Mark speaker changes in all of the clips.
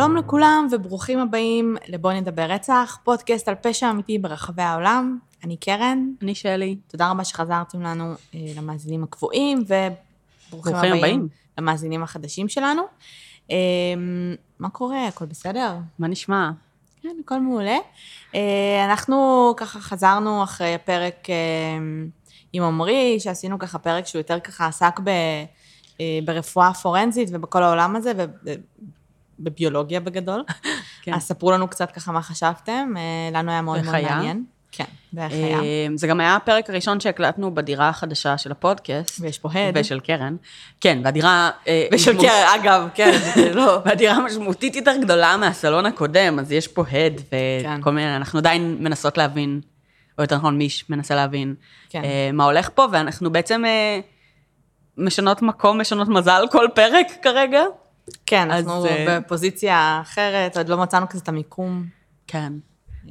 Speaker 1: שלום לכולם וברוכים הבאים לבוא נדבר רצח, פודקאסט על פשע אמיתי ברחבי העולם. אני קרן,
Speaker 2: אני שלי.
Speaker 1: תודה רבה שחזרתם לנו אה, למאזינים הקבועים וברוכים
Speaker 2: ברוכים
Speaker 1: הבאים,
Speaker 2: הבאים.
Speaker 1: למאזינים החדשים שלנו. אה, מה קורה? הכל בסדר?
Speaker 2: מה נשמע?
Speaker 1: כן, הכל מעולה. אה, אנחנו ככה חזרנו אחרי הפרק עם עמרי, שעשינו ככה פרק שהוא יותר ככה עסק ב, אה, ברפואה פורנזית ובכל העולם הזה, ובביולוגיה בגדול.
Speaker 2: כן.
Speaker 1: אז ספרו לנו קצת ככה מה חשבתם, אה, לנו היה מאוד מאוד
Speaker 2: ואיך היה?
Speaker 1: מעניין. כן, היה.
Speaker 2: אה, זה גם היה הפרק הראשון שהקלטנו בדירה החדשה של הפודקאסט.
Speaker 1: ויש פה הד.
Speaker 2: ושל קרן. כן, והדירה... אה,
Speaker 1: ושל
Speaker 2: משמעות-
Speaker 1: קרן, אגב, כן, זה לא.
Speaker 2: והדירה משמעותית יותר גדולה מהסלון הקודם, אז יש פה הד
Speaker 1: כן.
Speaker 2: וכל מיני, אנחנו עדיין מנסות להבין, או יותר נכון מיש מנסה להבין
Speaker 1: כן.
Speaker 2: מה הולך פה, ואנחנו בעצם משנות מקום, משנות מזל כל פרק כרגע.
Speaker 1: כן,
Speaker 2: אז,
Speaker 1: אנחנו
Speaker 2: אה,
Speaker 1: בפוזיציה אחרת, עוד לא מצאנו כזה את המיקום.
Speaker 2: כן,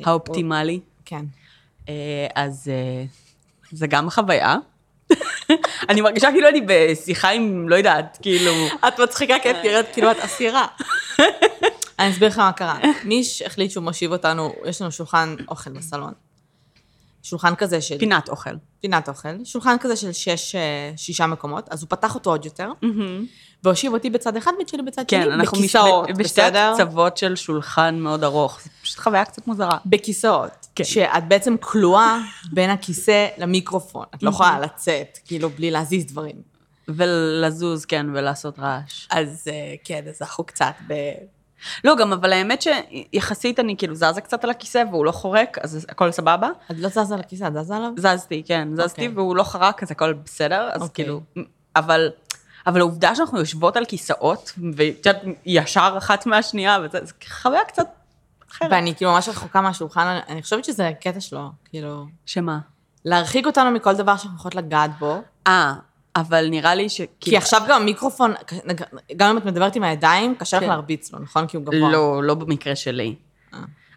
Speaker 2: האופטימלי.
Speaker 1: כן.
Speaker 2: אה, אז אה, זה גם חוויה. אני מרגישה כאילו אני בשיחה עם, לא יודעת, כאילו...
Speaker 1: את מצחיקה כי את נראית כאילו את אסירה. אני אסביר לך מה קרה. מיש החליט שהוא מושיב אותנו, יש לנו שולחן אוכל בסלון. שולחן כזה של...
Speaker 2: פינת אוכל.
Speaker 1: פינת אוכל. שולחן כזה של שש, אה, שישה מקומות, אז הוא פתח אותו עוד יותר, והושיב אותי בצד אחד ואת שלי בצד שני,
Speaker 2: כן, אנחנו מש-
Speaker 1: בכיסאות,
Speaker 2: ב- בשתי
Speaker 1: בסדר?
Speaker 2: הקצוות של שולחן מאוד ארוך. זה פשוט חוויה קצת מוזרה.
Speaker 1: בכיסאות.
Speaker 2: כן.
Speaker 1: שאת בעצם כלואה בין הכיסא למיקרופון. את לא יכולה לצאת, כאילו, בלי להזיז דברים.
Speaker 2: ולזוז, כן, ולעשות רעש.
Speaker 1: אז אה, כן, אז אנחנו קצת ב...
Speaker 2: לא, גם, אבל האמת שיחסית אני כאילו זזה קצת על הכיסא והוא לא חורק, אז הכל סבבה.
Speaker 1: את לא זזה על הכיסא, את זזה עליו?
Speaker 2: זזתי, כן, זזתי,
Speaker 1: אוקיי.
Speaker 2: והוא לא חרק, אז הכל בסדר, אז
Speaker 1: אוקיי.
Speaker 2: כאילו... אבל... אבל העובדה שאנחנו יושבות על כיסאות, ואת יודעת, ישר אחת מהשנייה, וזה זה חוויה קצת אחרת.
Speaker 1: ואני כאילו ממש רחוקה מהשולחן, אני חושבת שזה הקטע שלו, כאילו...
Speaker 2: שמה?
Speaker 1: להרחיק אותנו מכל דבר שאנחנו יכולות לגעת בו.
Speaker 2: אה, אבל נראה לי ש...
Speaker 1: כי עכשיו גם המיקרופון, גם אם את מדברת עם הידיים, קשה לך
Speaker 2: כן.
Speaker 1: להרביץ לו, נכון? כי הוא גבוה.
Speaker 2: לא, לא במקרה שלי.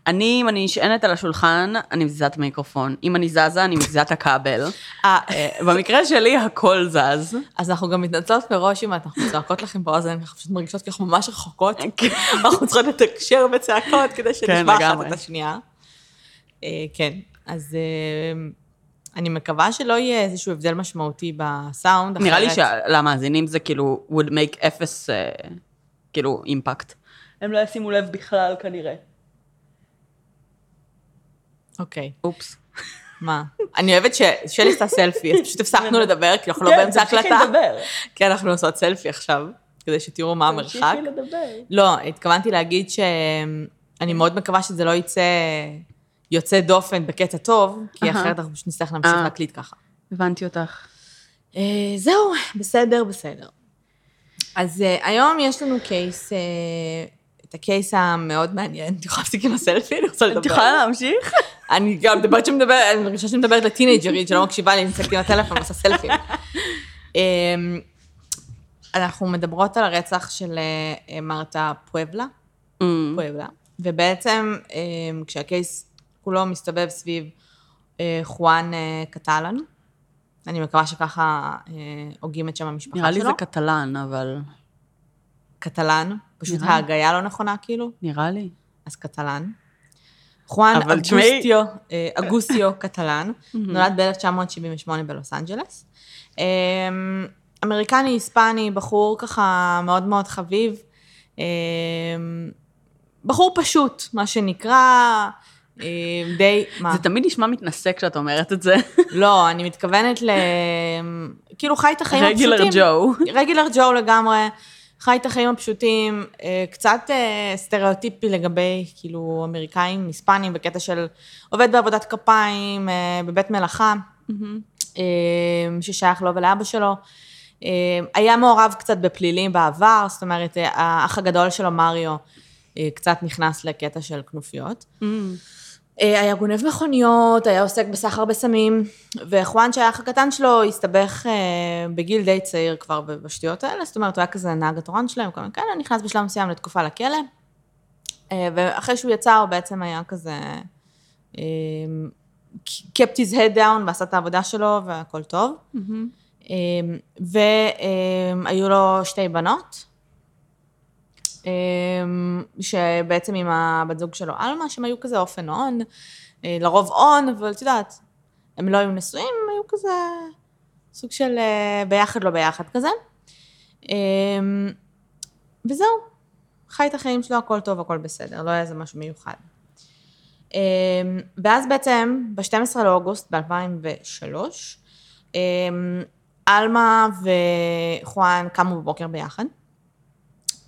Speaker 2: אני, אם אני נשענת על השולחן, אני מזיזה את המיקרופון. אם אני זזה, אני מזיזה את הכבל.
Speaker 1: אה,
Speaker 2: אה, במקרה שלי, הכל זז.
Speaker 1: אז אנחנו גם מתנצלות מראש אם אנחנו צועקות לכם באוזן, אנחנו פשוט מרגישות אנחנו ממש רחוקות.
Speaker 2: כן.
Speaker 1: אנחנו צריכות לתקשר בצעקות כדי שנשמע אחת. את השנייה. אה, כן, אז אני מקווה שלא יהיה איזשהו הבדל משמעותי בסאונד.
Speaker 2: נראה לי שלמאזינים זה כאילו would make אפס, כאילו, אימפקט. הם לא ישימו לב בכלל, כנראה.
Speaker 1: אוקיי,
Speaker 2: אופס.
Speaker 1: מה? אני אוהבת ששלי עשתה סלפי, אז פשוט הפסקנו לדבר, כי אנחנו לא
Speaker 2: כן,
Speaker 1: באמצע
Speaker 2: תמשיכי
Speaker 1: הקלטה.
Speaker 2: לדבר.
Speaker 1: כן, אנחנו עושות סלפי עכשיו, כדי שתראו מה המרחק.
Speaker 2: תמשיכי לדבר.
Speaker 1: לא, התכוונתי להגיד שאני מאוד מקווה שזה לא יצא יוצא דופן בקטע טוב, כי. אחרת אנחנו פשוט נצטרך להמשיך
Speaker 2: אה.
Speaker 1: להקליט ככה.
Speaker 2: הבנתי אותך.
Speaker 1: אה, זהו, בסדר, בסדר. אז אה, היום יש לנו קייס, את הקייס המאוד מעניין. את יכולה להפסיק עם הסלפי? אני רוצה לדבר.
Speaker 2: את יכולה להמשיך?
Speaker 1: אני גם מדברת שמדברת, אני מרגישה שאני מדברת לטינג'רית שלא מקשיבה לי, נמצאת עם הטלפון ועושה סלפים. אמ, אנחנו מדברות על הרצח של אה, מרתה פואבלה, פואבלה, ובעצם אמ, כשהקייס כולו מסתובב סביב אה, חואן אה, קטלן, אני מקווה שככה הוגים את שם המשפחה שלו.
Speaker 2: נראה לי זה קטלן, אבל...
Speaker 1: קטלן, פשוט. ההגייה לא נכונה כאילו.
Speaker 2: נראה לי.
Speaker 1: אז קטלן. חואן אגוסטיו, אה, אגוסיו קטלן, נולד ב-1978 בלוס אנג'לס. אה, אמריקני, היספני, בחור ככה מאוד מאוד חביב. אה, בחור פשוט, מה שנקרא, אה, די, מה?
Speaker 2: זה תמיד נשמע מתנשא כשאת אומרת את זה.
Speaker 1: לא, אני מתכוונת ל... כאילו חי את החיים הפשוטים.
Speaker 2: רגילר ג'ו.
Speaker 1: רגילר ג'ו לגמרי, חי את החיים הפשוטים, אה, קצת אה, סטריאוטיפי לגבי, כאילו, אמריקאים, היספנים, בקטע של עובד בעבודת כפיים, אה, בבית מלאכה, אה, ששייך לו ולאבא שלו. היה מעורב קצת בפלילים בעבר, זאת אומרת, האח הגדול שלו, מריו, קצת נכנס לקטע של כנופיות. אה, היה גונב מכוניות, היה עוסק בסחר בסמים, וחואן שהיה האח הקטן שלו הסתבך אה, בגיל די צעיר כבר בשטויות האלה, זאת אומרת, הוא היה כזה נהג התורן שלהם, כל מיני כאלה, נכנס בשלב מסוים לתקופה לכלא, אה, ואחרי שהוא יצא הוא בעצם היה כזה, אה, kept his head down ועשה את העבודה שלו והכל טוב. והיו לו שתי בנות, שבעצם עם הבת זוג שלו, עלמה, שהם היו כזה אופן און, אה, לרוב און, אבל את יודעת, הם לא היו נשואים, הם היו כזה סוג של אה, ביחד לא ביחד כזה. אמ, וזהו, חי את החיים שלו, הכל טוב, הכל בסדר, לא היה איזה משהו מיוחד. אמ, ואז בעצם, ב-12 לאוגוסט ב-2003, עלמה וחואן קמו בבוקר ביחד.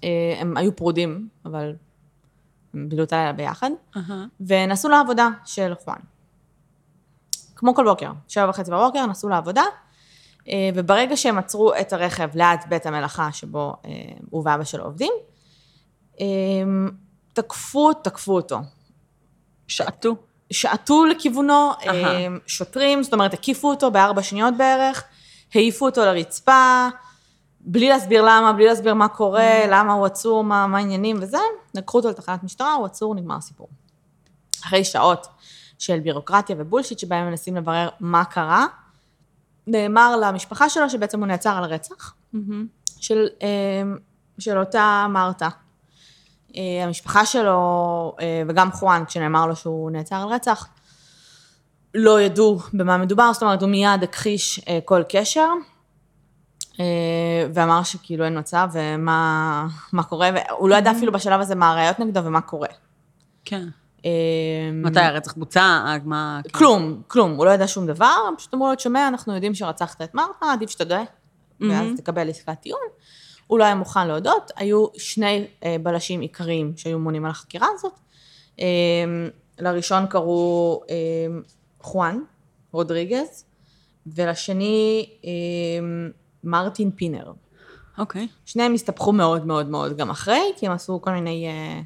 Speaker 1: אה, הם היו פרודים, אבל הם בילו את הלילה ביחד, ונסעו לעבודה של חואן. כמו כל בוקר, שבע וחצי בבוקר, נסעו לעבודה, אה, וברגע שהם עצרו את הרכב ליד בית המלאכה שבו אה, הוא ואבא שלו עובדים, תקפו, תקפו אותו.
Speaker 2: שעטו.
Speaker 1: שעטו לכיוונו,
Speaker 2: אהה.
Speaker 1: שוטרים, זאת אומרת, הקיפו אותו בארבע שניות בערך, העיפו אותו לרצפה, בלי להסביר למה, בלי להסביר מה קורה, למה הוא עצור, מה, מה העניינים וזה, לקחו אותו לתחנת משטרה, הוא עצור, נגמר הסיפור. אחרי שעות של בירוקרטיה ובולשיט שבהם הם מנסים לברר מה קרה, נאמר למשפחה שלו שבעצם הוא נעצר על רצח של, אה, של אותה מרתה. אה, המשפחה שלו, אה, וגם חואן, כשנאמר לו שהוא נעצר על רצח, לא ידעו במה מדובר, זאת אומרת, הוא מיד הכחיש כל קשר, ואמר שכאילו אין מצב ומה מה קורה, והוא לא ידע אפילו בשלב הזה מה הראיות נגדו ומה קורה.
Speaker 2: כן.
Speaker 1: אה,
Speaker 2: מתי הרצח בוצע? מה... כן.
Speaker 1: כלום, כלום, הוא לא ידע שום דבר, פשוט אמרו לו, תשמע, אנחנו יודעים שרצחת את מרתה, עדיף שתודה, ואז תקבל עסקת טיעון. הוא לא היה מוכן להודות, היו שני אה, בלשים עיקריים שהיו אמונים על החקירה הזאת. אה, לראשון קראו אה, חואן רודריגז, ולשני אה, מרטין פינר.
Speaker 2: אוקיי.
Speaker 1: שניהם הסתבכו מאוד מאוד מאוד גם אחרי, כי הם עשו כל מיני אה,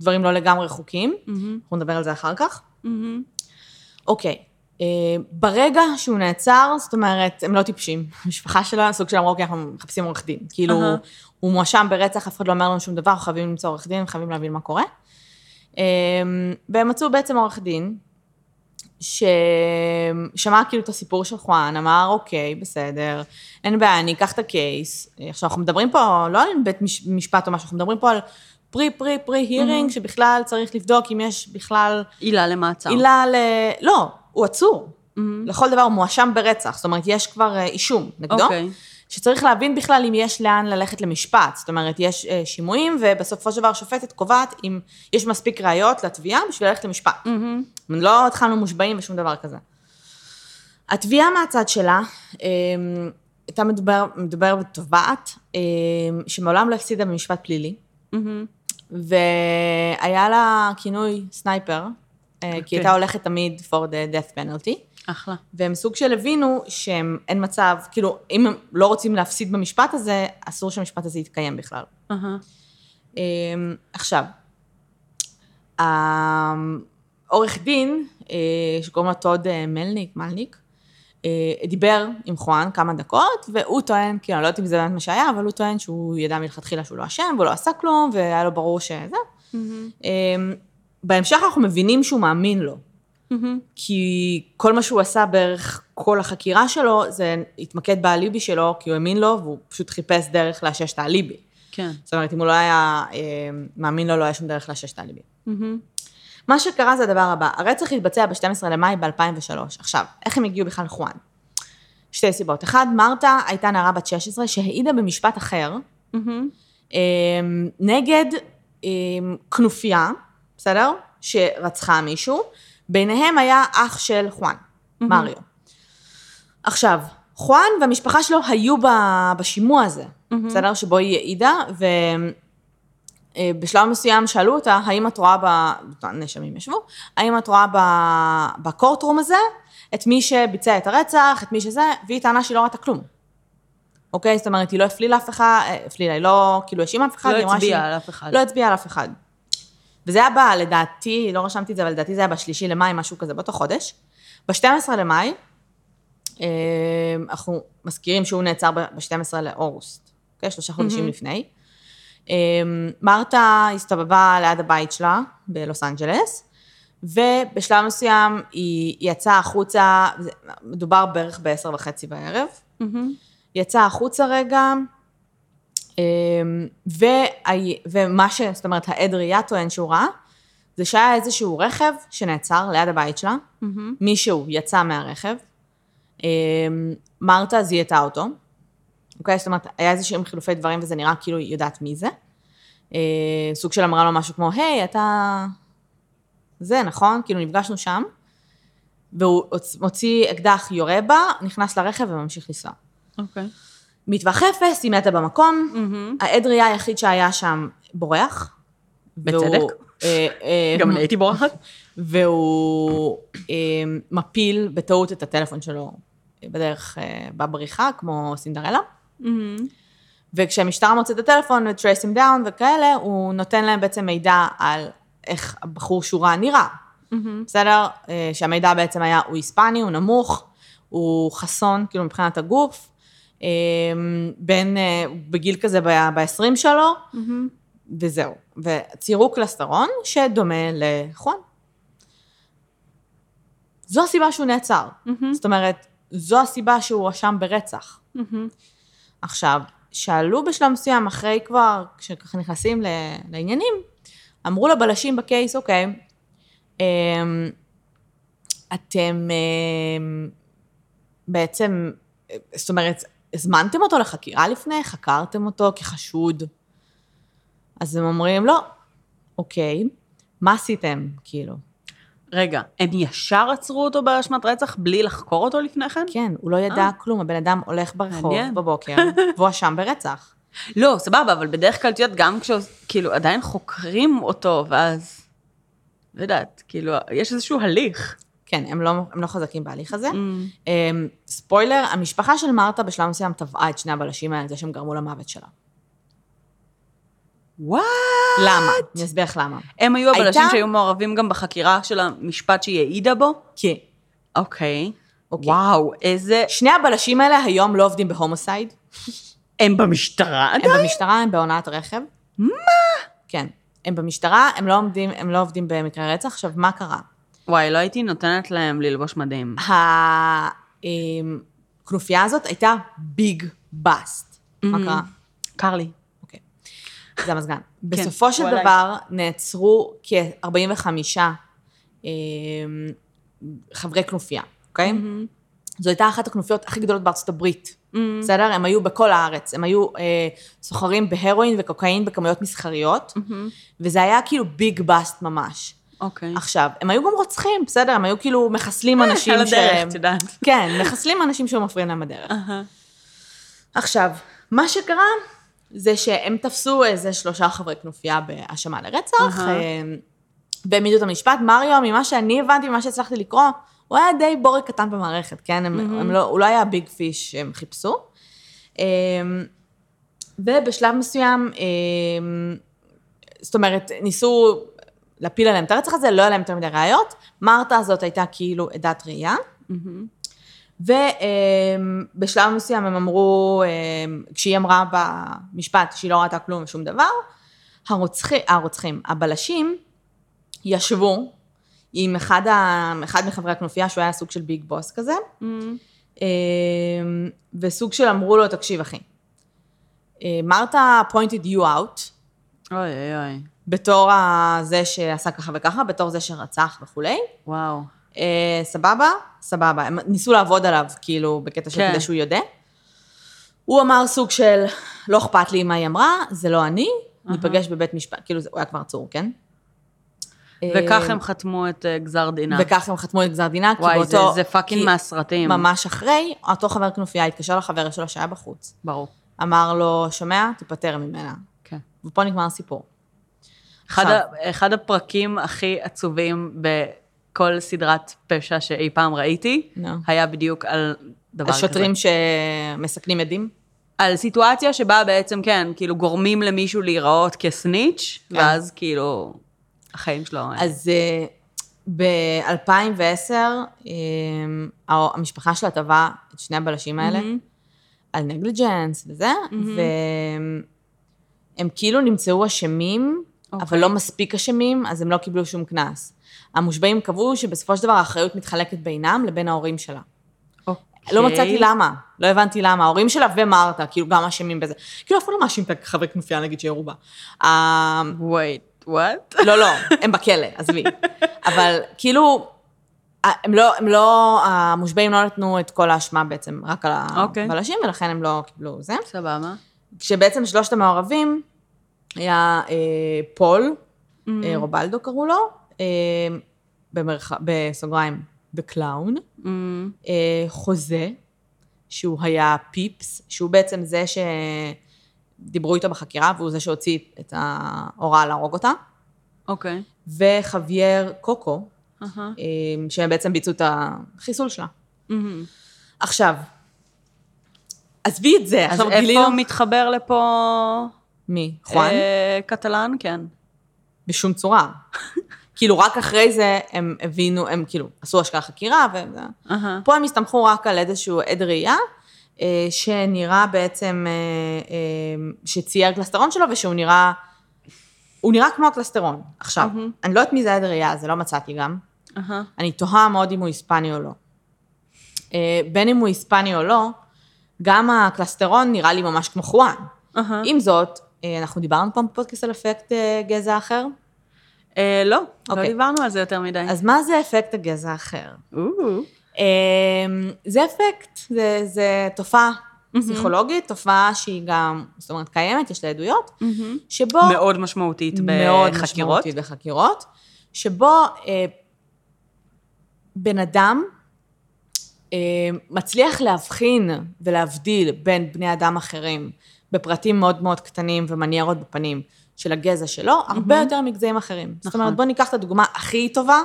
Speaker 1: דברים לא לגמרי חוקיים, אנחנו נדבר על זה אחר כך. אוקיי, אה, ברגע שהוא נעצר, זאת אומרת, הם לא טיפשים. המשפחה שלו, סוג של אמרו, אוקיי, אנחנו מחפשים עורך דין. כאילו,
Speaker 2: אהה.
Speaker 1: הוא מואשם ברצח, אף אחד לא אומר לנו שום דבר, חייבים למצוא עורך דין, חייבים להבין מה קורה. אה, והם מצאו בעצם עורך דין, ששמע כאילו את הסיפור של חואן, אמר, אוקיי, בסדר, אין בעיה, אני אקח את הקייס. עכשיו, אנחנו מדברים פה לא על בית מש- משפט או משהו, אנחנו מדברים פה על פרי, פרי, פרי הירינג, שבכלל צריך לבדוק אם יש בכלל
Speaker 2: עילה למעצר.
Speaker 1: עילה ל... לא, הוא עצור. לכל דבר הוא מואשם ברצח, זאת אומרת, יש כבר אה, אישום נגדו.
Speaker 2: אוקיי.
Speaker 1: שצריך להבין בכלל אם יש לאן ללכת למשפט. זאת אומרת, יש אה, שימועים, ובסופו של דבר השופטת קובעת אם יש מספיק ראיות לתביעה בשביל ללכת למשפט. לא התחלנו מושבעים ושום דבר כזה. התביעה מהצד שלה, אה, הייתה מדובר, מדובר בתובעת, אה, שמעולם לא הפסידה במשפט פלילי, והיה לה כינוי סנייפר, אה, כי היא
Speaker 2: אוקיי.
Speaker 1: הייתה הולכת תמיד for the death penalty.
Speaker 2: אחלה.
Speaker 1: והם סוג של הבינו שהם, אין מצב, כאילו, אם הם לא רוצים להפסיד במשפט הזה, אסור שהמשפט הזה יתקיים בכלל. אמ, עכשיו, העורך דין, אה, שקוראים לו טוד אה, מלניק, מלניק, אה, דיבר עם חואן כמה דקות, והוא טוען, כאילו, אני לא יודעת אם זה באמת מה שהיה, אבל הוא טוען שהוא ידע מלכתחילה שהוא לא אשם, והוא לא עשה כלום, והיה לו ברור שזה. אמ, בהמשך אנחנו מבינים שהוא מאמין לו. כי כל מה שהוא עשה בערך כל החקירה שלו, זה התמקד באליבי שלו, כי הוא האמין לו, והוא פשוט חיפש דרך לאשש את האליבי.
Speaker 2: כן.
Speaker 1: זאת אומרת, אם הוא לא היה אה, מאמין לו, לא היה שום דרך לאשש את האליבי. מה שקרה זה הדבר הבא, הרצח התבצע ב-12 למאי ב-2003. עכשיו, איך הם הגיעו בכלל לחואן? שתי סיבות. אחד, מרתה הייתה נערה בת 16 שהעידה במשפט אחר, אה, נגד אה, כנופיה, בסדר? שרצחה מישהו, ביניהם היה אח של חואן, מריו. עכשיו, חואן והמשפחה שלו היו בשימוע הזה, בסדר? שבו היא העידה, ובשלב מסוים שאלו אותה, האם את רואה ב... הנאשמים ישבו, האם את רואה ב- בקורטרום הזה את מי שביצע את הרצח, את מי שזה, והיא טענה שהיא לא ראתה כלום. אוקיי? זאת אומרת, היא לא הפלילה אף אחד, אה, הפלילה, היא לא כאילו האשימה אף אחד,
Speaker 2: לא הצביעה על אף אחד.
Speaker 1: לא הצביעה על אף אחד. וזה היה ב, לדעתי, לא רשמתי את זה, אבל לדעתי זה היה בשלישי למאי, משהו כזה, באותו חודש. ב-12 למאי, אה, אנחנו מזכירים שהוא נעצר ב-12 לאוגוסט, אוקיי? שלושה חודשים לפני. אה, מרתה הסתובבה ליד הבית שלה בלוס אנג'לס, ובשלב מסוים היא יצאה החוצה, מדובר בערך ב-10 וחצי בערב, יצאה החוצה רגע, וה- ומה ש... זאת אומרת, העד ראייה טוען שהוא ראה, זה שהיה איזשהו רכב שנעצר ליד הבית שלה, מישהו יצא מהרכב, אמ, מרתה זיהתה אותו, אוקיי? זאת אומרת, היה איזשהם חילופי דברים וזה נראה כאילו היא יודעת מי זה. אה, סוג של אמרה לו משהו כמו, היי, אתה... זה, נכון? כאילו, נפגשנו שם. והוא מוציא אקדח, יורה בה, נכנס לרכב וממשיך לנסוע.
Speaker 2: אוקיי.
Speaker 1: מטווח אפס, היא מתה במקום, העד ראייה היחיד שהיה שם בורח.
Speaker 2: בצדק.
Speaker 1: והוא, אה, אה,
Speaker 2: גם אני הייתי בורחת.
Speaker 1: והוא אה, מפיל בטעות את הטלפון שלו בדרך, אה, בבריחה, כמו סינדרלה. וכשהמשטרה מוצאת את הטלפון ו-trace him down וכאלה, הוא נותן להם בעצם מידע על איך הבחור שהוא ראה נראה. בסדר? אה, שהמידע בעצם היה, הוא היספני, הוא נמוך, הוא חסון, כאילו מבחינת הגוף, בין, אה, בגיל כזה ב-20 שלו, וזהו. וציירו קלסטרון שדומה לחואן. זו הסיבה שהוא נעצר. זאת אומרת, זו הסיבה שהוא הואשם ברצח. עכשיו, שאלו בשלב מסוים, אחרי כבר, כשככה נכנסים לעניינים, אמרו לבלשים בקייס, אוקיי, אמ, אתם אמ, בעצם, זאת אומרת, הזמנתם אותו לחקירה לפני? חקרתם אותו כחשוד? אז הם אומרים, לא. אוקיי, מה עשיתם, כאילו?
Speaker 2: רגע, הם ישר עצרו אותו באשמת רצח בלי לחקור אותו לפני כן?
Speaker 1: כן, הוא לא ידע כלום, הבן אדם הולך ברחוב
Speaker 2: מעניין.
Speaker 1: בבוקר, והואשם ברצח.
Speaker 2: לא, סבבה, אבל בדרך כלל, את יודעת, גם כשכאילו עדיין חוקרים אותו, ואז, לא יודעת, כאילו, יש איזשהו הליך.
Speaker 1: כן, הם לא, הם לא חזקים בהליך הזה.
Speaker 2: Mm.
Speaker 1: אמ, ספוילר, המשפחה של מרתה בשלב מסוים תבעה את שני הבלשים האלה, זה שהם גרמו למוות שלה.
Speaker 2: What?
Speaker 1: למה? אני אסביר לך למה.
Speaker 2: הם היו הבלשים
Speaker 1: הייתה-
Speaker 2: שהיו מעורבים גם בחקירה של המשפט שהיא העידה בו?
Speaker 1: כן.
Speaker 2: אוקיי.
Speaker 1: אוקיי.
Speaker 2: וואו, איזה...
Speaker 1: שני הבלשים האלה היום לא עובדים ב homicide,
Speaker 2: הם במשטרה
Speaker 1: הם
Speaker 2: עדיין?
Speaker 1: במשטרה, הם בהונאת רכב. מה? כן. הם במשטרה, הם לא עומדים, הם לא עובדים במקרה רצח. עכשיו, מה קרה?
Speaker 2: וואי, לא הייתי נותנת להם ללבוש מדים.
Speaker 1: הכנופיה הזאת הייתה ביג באסט. מה
Speaker 2: Mhm.
Speaker 1: קרה?
Speaker 2: קר לי.
Speaker 1: אוקיי. זה המזגן. בסופו של. דבר נעצרו כ-45 אמ, חברי כנופיה, אוקיי? זו הייתה אחת הכנופיות הכי גדולות בארצות הברית. בסדר? הם היו בכל הארץ. הם היו אה, סוחרים בהרואין וקוקאין בכמויות מסחריות, וזה היה כאילו ביג באסט ממש.
Speaker 2: אוקיי.
Speaker 1: עכשיו, הם היו גם רוצחים, בסדר? הם היו כאילו מחסלים אנשים
Speaker 2: על הדרך,
Speaker 1: שהם...
Speaker 2: את יודעת.
Speaker 1: כן, מחסלים אנשים שהיו מפריעים להם בדרך. עכשיו, מה שקרה זה שהם תפסו איזה שלושה חברי כנופיה בהאשמה לרצח,
Speaker 2: אהה.
Speaker 1: אה, והעמידו את המשפט. מריו, ממה שאני הבנתי, ממה שהצלחתי לקרוא, הוא היה די בורג קטן במערכת, כן? הם, הם לא, הוא לא היה ביג פיש שהם חיפשו. אה, ובשלב מסוים, אה, זאת אומרת, ניסו להפיל עליהם את הרצח הזה, לא היה להם יותר מדי ראיות. מרתה הזאת הייתה כאילו עדת ראייה. ובשלב מסוים הם אמרו, אמ, כשהיא אמרה במשפט שהיא לא ראתה כלום ושום דבר, הרוצחי, הרוצחים, הבלשים, ישבו עם אחד, ה, אחד מחברי הכנופיה, שהוא היה סוג של ביג בוס כזה, אמ, וסוג של אמרו לו, תקשיב אחי, אה, מרתה pointed you out,
Speaker 2: אוי אוי אוי.
Speaker 1: בתור זה שעשה ככה וככה, בתור זה שרצח וכולי.
Speaker 2: וואו.
Speaker 1: אה, סבבה? סבבה. הם ניסו לעבוד עליו, כאילו, בקטע של
Speaker 2: כן.
Speaker 1: כדי שהוא יודע. הוא אמר סוג של, לא אכפת לי מה היא אמרה, זה לא אני, ניפגש בבית משפט, כאילו, זה- הוא היה כבר עצור, כן?
Speaker 2: וכך
Speaker 1: אה,
Speaker 2: הם חתמו את אה, גזר דינה.
Speaker 1: וכך הם חתמו את גזר דינה, כי
Speaker 2: וואי, זה-
Speaker 1: באותו...
Speaker 2: זה
Speaker 1: fucking
Speaker 2: מהסרטים.
Speaker 1: ממש אחרי, אותו חבר כנופיה התקשר לחבר שלו שהיה בחוץ.
Speaker 2: ברור.
Speaker 1: אמר לו, שומע? תיפטר ממנה.
Speaker 2: כן.
Speaker 1: ופה נגמר הסיפור.
Speaker 2: אחד. ה, אחד הפרקים הכי עצובים בכל סדרת פשע שאי פעם ראיתי,
Speaker 1: נו.
Speaker 2: היה בדיוק על דבר כזה.
Speaker 1: השוטרים שמסכנים עדים?
Speaker 2: על סיטואציה שבה בעצם, כן, כאילו גורמים למישהו להיראות כסניץ',
Speaker 1: כן.
Speaker 2: ואז כאילו, החיים שלו...
Speaker 1: אז ב-2010, המשפחה שלה תבעה את שני הבלשים האלה
Speaker 2: מהמם.
Speaker 1: על נגליג'נס וזה, והם כאילו נמצאו אשמים, אבל
Speaker 2: אוקיי.
Speaker 1: לא מספיק אשמים, אז הם לא קיבלו שום קנס. המושבעים קבעו שבסופו של דבר האחריות מתחלקת בינם לבין ההורים שלה.
Speaker 2: או-
Speaker 1: לא מצאתי למה, לא הבנתי למה. ההורים שלה ומרתה, כאילו, גם אשמים בזה. כאילו, אף אחד לא מאשים את החברי כנופיה, נגיד, שירו בה. אה,
Speaker 2: wait, what?
Speaker 1: לא, לא, הם בכלא, עזבי. אבל כאילו, הם לא, הם לא, המושבעים לא נתנו את כל האשמה בעצם, רק על
Speaker 2: אוקיי.
Speaker 1: הבלשים, ולכן הם לא קיבלו זה.
Speaker 2: סבבה.
Speaker 1: כשבעצם שלושת המעורבים, היה אה, פול, אה, רובלדו קראו לו, אה, במרח... בסוגריים, בקלאון,
Speaker 2: Mm,
Speaker 1: אה, חוזה, שהוא היה Peeps, שהוא בעצם זה שדיברו איתו בחקירה, והוא זה שהוציא את ההוראה להרוג אותה,
Speaker 2: אוקיי.
Speaker 1: וחווייר קוקו,
Speaker 2: אהה.
Speaker 1: אה, שהם בעצם ביצעו את החיסול שלה.
Speaker 2: מהמם.
Speaker 1: עכשיו, עזבי את זה,
Speaker 2: אז
Speaker 1: עכשיו
Speaker 2: איפה
Speaker 1: גילינו...
Speaker 2: מתחבר לפה...
Speaker 1: מי? חואן?
Speaker 2: אה, קטלן, כן.
Speaker 1: בשום צורה. כאילו, רק אחרי זה הם הבינו, הם כאילו עשו השקעה חקירה, ו...
Speaker 2: אהה.
Speaker 1: פה הם הסתמכו רק על איזשהו עד ראייה, אה, שנראה בעצם, אה, אה, שצייר קלסטרון שלו, ושהוא נראה, הוא נראה כמו הקלסטרון. עכשיו. אני לא יודעת מי זה העד ראייה, זה לא מצאתי גם. אני תוהה מאוד אם הוא היספני או לא. בין אם הוא היספני או לא, גם הקלסטרון נראה לי ממש כמו חואן. עם זאת, אנחנו דיברנו פעם בפודקאסט על אפקט אה, גזע אחר,
Speaker 2: אה, לא, לא
Speaker 1: אוקיי.
Speaker 2: דיברנו על זה יותר מדי.
Speaker 1: אז מה זה אפקט הגזע האחר? אמ, זה אפקט, זה, זה תופעה פסיכולוגית, תופעה שהיא גם, זאת אומרת, קיימת, יש לה עדויות. שבו...
Speaker 2: מאוד משמעותית
Speaker 1: מאוד
Speaker 2: בחקירות.
Speaker 1: משמעותית בחקירות, שבו אה, בן אדם אה, מצליח להבחין ולהבדיל בין בני אדם אחרים בפרטים מאוד מאוד קטנים ומניירות בפנים של הגזע שלו, הרבה יותר מגזעים אחרים. זאת
Speaker 2: נכון.
Speaker 1: אומרת, בואי ניקח את הדוגמה הכי טובה,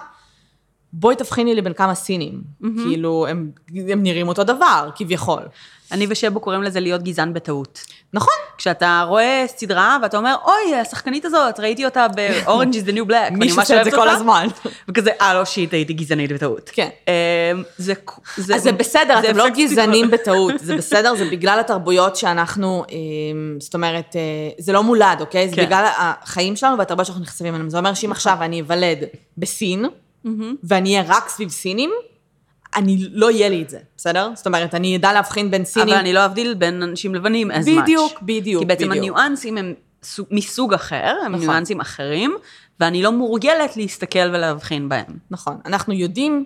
Speaker 1: בואי תבחיני לי בין כמה סינים. כאילו, הם, הם נראים אותו דבר, כביכול.
Speaker 2: אני ושבו קוראים לזה להיות גזען בטעות.
Speaker 1: נכון?
Speaker 2: כשאתה רואה סדרה ואתה אומר, אוי, השחקנית הזאת, ראיתי אותה ב-Orange is the new black. ואני
Speaker 1: מישהו
Speaker 2: ממש
Speaker 1: עושה את זה כל
Speaker 2: אותה."
Speaker 1: הזמן.
Speaker 2: וכזה, אה, לא שיט, הייתי גזענית בטעות.
Speaker 1: כן.
Speaker 2: אמ, זה...
Speaker 1: אז זה בסדר, אתם לא גזענים בטעות, זה בסדר, זה בגלל התרבויות שאנחנו, אמ, זאת אומרת, אה, זה לא מולד, אוקיי? זה
Speaker 2: כן.
Speaker 1: בגלל החיים שלנו והתרבויות שאנחנו נחשפים אליהם. זה אומר שאם עכשיו אני אוולד בסין, ואני אהיה רק סביב סינים, אני, לא יהיה לי את זה, בסדר? זאת אומרת, אני אדע להבחין בין סינים.
Speaker 2: אבל אני לא אבדיל בין אנשים לבנים as much.
Speaker 1: בדיוק, בדיוק,
Speaker 2: כי בעצם
Speaker 1: בדיוק.
Speaker 2: הניואנסים הם סוג- מסוג אחר, הם
Speaker 1: נכון.
Speaker 2: ניואנסים אחרים, ואני לא מורגלת להסתכל ולהבחין בהם.
Speaker 1: נכון. אנחנו יודעים,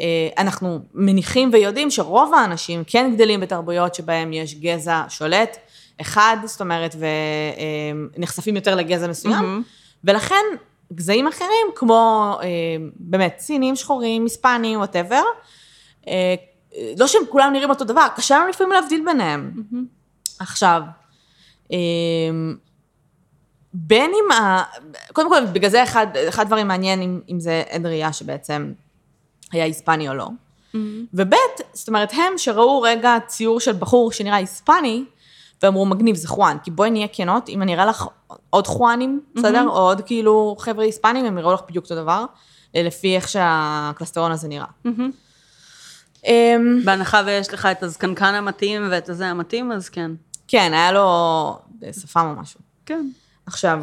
Speaker 1: אה, אנחנו מניחים ויודעים שרוב האנשים כן גדלים בתרבויות שבהם יש גזע שולט, אחד, זאת אומרת, ונחשפים יותר לגזע מסוים, ולכן גזעים אחרים, כמו אה, באמת סינים, שחורים, היספנים, וואטאבר, לא שהם כולם נראים אותו דבר, קשה לנו לפעמים להבדיל ביניהם. עכשיו, אה, בין אם ה... קודם כל, בגלל זה אחד, אחד הדברים מעניין אם, אם זה עד ראייה שבעצם היה היספני או לא. וב', זאת אומרת, הם שראו רגע ציור של בחור שנראה היספני, ואמרו, מגניב, זה חואן. כי בואי נהיה כנות, אם אני אראה לך עוד חואנים, בסדר? או עוד כאילו חבר'ה היספנים, הם יראו לך בדיוק אותו דבר, אה, לפי איך שהקלסטרון הזה נראה. אמ,
Speaker 2: בהנחה ויש לך את הזקנקן המתאים ואת הזה המתאים, אז כן.
Speaker 1: כן, היה לו שפם או משהו.
Speaker 2: כן.
Speaker 1: עכשיו,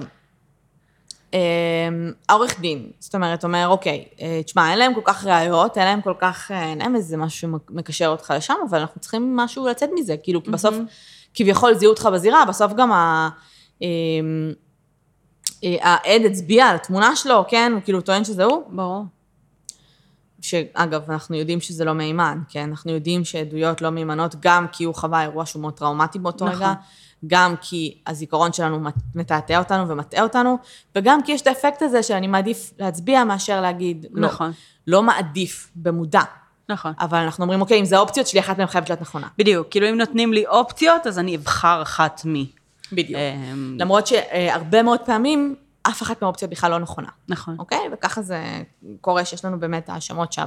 Speaker 1: אמ, העורך דין, זאת אומרת, אומר, אוקיי, אה, תשמע, אין להם כל כך ראיות, אין להם כל כך, אה, אין להם איזה משהו שמקשר אותך לשם, אבל אנחנו צריכים משהו לצאת מזה, כאילו, כי בסוף, כביכול זיהו אותך בזירה, בסוף גם ה... אמ, אה, העד הצביע על התמונה שלו, כן? הוא כאילו טוען שזה הוא.
Speaker 2: ברור.
Speaker 1: שאגב, אנחנו יודעים שזה לא מהימן, כן? אנחנו יודעים שעדויות לא מהימנות, גם כי הוא חווה אירוע שהוא מאוד טראומטי באותו
Speaker 2: נכון.
Speaker 1: רגע, גם כי הזיכרון שלנו מת- מתעתע אותנו ומטעה אותנו, וגם כי יש את האפקט הזה שאני מעדיף להצביע מאשר להגיד לא.
Speaker 2: נכון.
Speaker 1: לא מעדיף, במודע.
Speaker 2: נכון.
Speaker 1: אבל אנחנו אומרים, אוקיי, אם זה האופציות שלי, אחת מהן חייבת להיות נכונה.
Speaker 2: בדיוק, כאילו אם נותנים לי אופציות, אז אני אבחר אחת מ...
Speaker 1: בדיוק.
Speaker 2: אמ,
Speaker 1: למרות שהרבה מאוד פעמים, אף אחת מהאופציות בכלל לא נכונה.
Speaker 2: נכון.
Speaker 1: אוקיי? וככה זה קורה שיש לנו באמת האשמות שווא.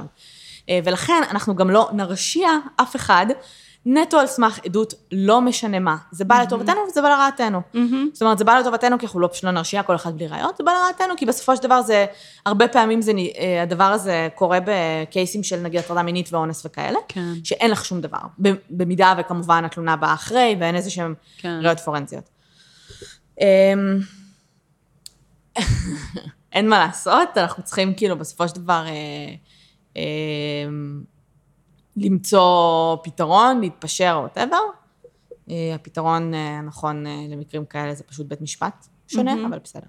Speaker 1: אה, ולכן אנחנו גם לא נרשיע אף אחד נטו על סמך עדות לא משנה מה. זה בא לטובתנו וזה בא לרעתנו. זאת אומרת, זה בא לטובתנו כי אנחנו לא פשוט לא נרשיע כל אחד בלי ראיות, זה בא לרעתנו כי בסופו של דבר זה, הרבה פעמים זה, אה, הדבר הזה קורה בקייסים של נגיד הטרדה מינית ואונס וכאלה,
Speaker 2: כן.
Speaker 1: שאין לך שום דבר. במידה וכמובן התלונה באה אחרי ואין איזה שהן
Speaker 2: כן.
Speaker 1: ראיות פורנזיות. אין מה לעשות, אנחנו צריכים כאילו בסופו של דבר אה, אה, למצוא פתרון, להתפשר או whatever. הפתרון אה, הנכון אה, למקרים כאלה זה פשוט בית משפט שונה,
Speaker 2: מהמם.
Speaker 1: אבל בסדר.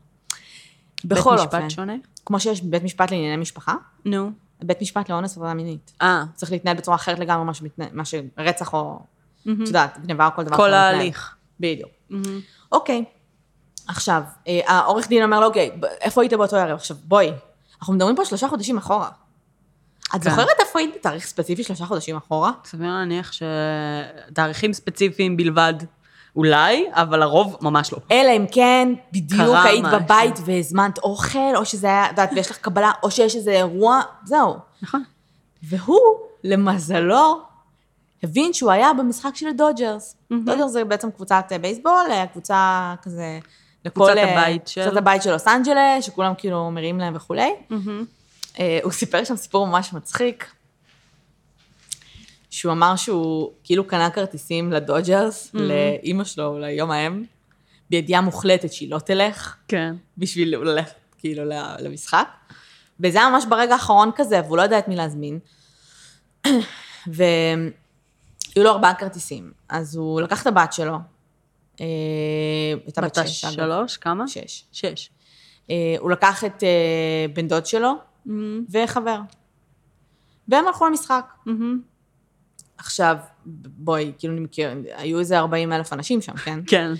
Speaker 2: בית
Speaker 1: בכל
Speaker 2: משפט
Speaker 1: אופן,
Speaker 2: שונה?
Speaker 1: כמו שיש בית משפט לענייני משפחה,
Speaker 2: נו.
Speaker 1: בית משפט לאונס עבודה מינית.
Speaker 2: אה,
Speaker 1: צריך להתנהל בצורה אחרת לגמרי ממה שמתנהל, מה שרצח או. את יודעת, גניבה או כל דבר
Speaker 2: כל. ההליך.
Speaker 1: בדיוק. אוקיי. עכשיו, אה, העורך דין אומר לו, אוקיי, איפה היית באותו ערב? עכשיו, בואי, אנחנו מדברים פה שלושה חודשים אחורה. את
Speaker 2: כן.
Speaker 1: זוכרת איפה היית בתאריך ספציפי שלושה חודשים אחורה?
Speaker 2: סביר להניח שתאריכים ספציפיים בלבד, אולי, אבל לרוב ממש לא.
Speaker 1: אלא אם כן, בדיוק היית
Speaker 2: משהו.
Speaker 1: בבית והזמנת אוכל, או שזה היה, את יודעת, ויש לך קבלה, או שיש איזה אירוע, זהו.
Speaker 2: נכון.
Speaker 1: והוא, למזלו, הבין שהוא היה במשחק של הדודג'רס. דודג'רס זה בעצם קבוצת אה, בייסבול, קבוצה כזה... לכל,
Speaker 2: קבוצת
Speaker 1: אה,
Speaker 2: הבית של-
Speaker 1: קבוצת הבית של לוס אנג'לס, שכולם כאילו מריעים להם וכולי. אה, הוא סיפר שם סיפור ממש מצחיק, שהוא אמר שהוא כאילו קנה כרטיסים לדודג'רס, לאימא שלו, ליום ההם, בידיעה מוחלטת שהיא לא תלך,
Speaker 2: כן.
Speaker 1: בשביל ללכת כאילו למשחק. וזה היה ממש ברגע האחרון כזה, והוא לא ידע את מי להזמין. והיו לו ארבעה כרטיסים. אז הוא לקח את הבת שלו, הייתה בת
Speaker 2: בת
Speaker 1: שש, אגב.
Speaker 2: שלוש? כמה?
Speaker 1: שש.
Speaker 2: שש.
Speaker 1: אה, הוא לקח את אה, בן דוד שלו
Speaker 2: מהמם.
Speaker 1: וחבר. והם הלכו למשחק.
Speaker 2: מהמם.
Speaker 1: עכשיו, בואי, כאילו אני מכיר, היו איזה 40 אלף אנשים שם, כן?
Speaker 2: כן.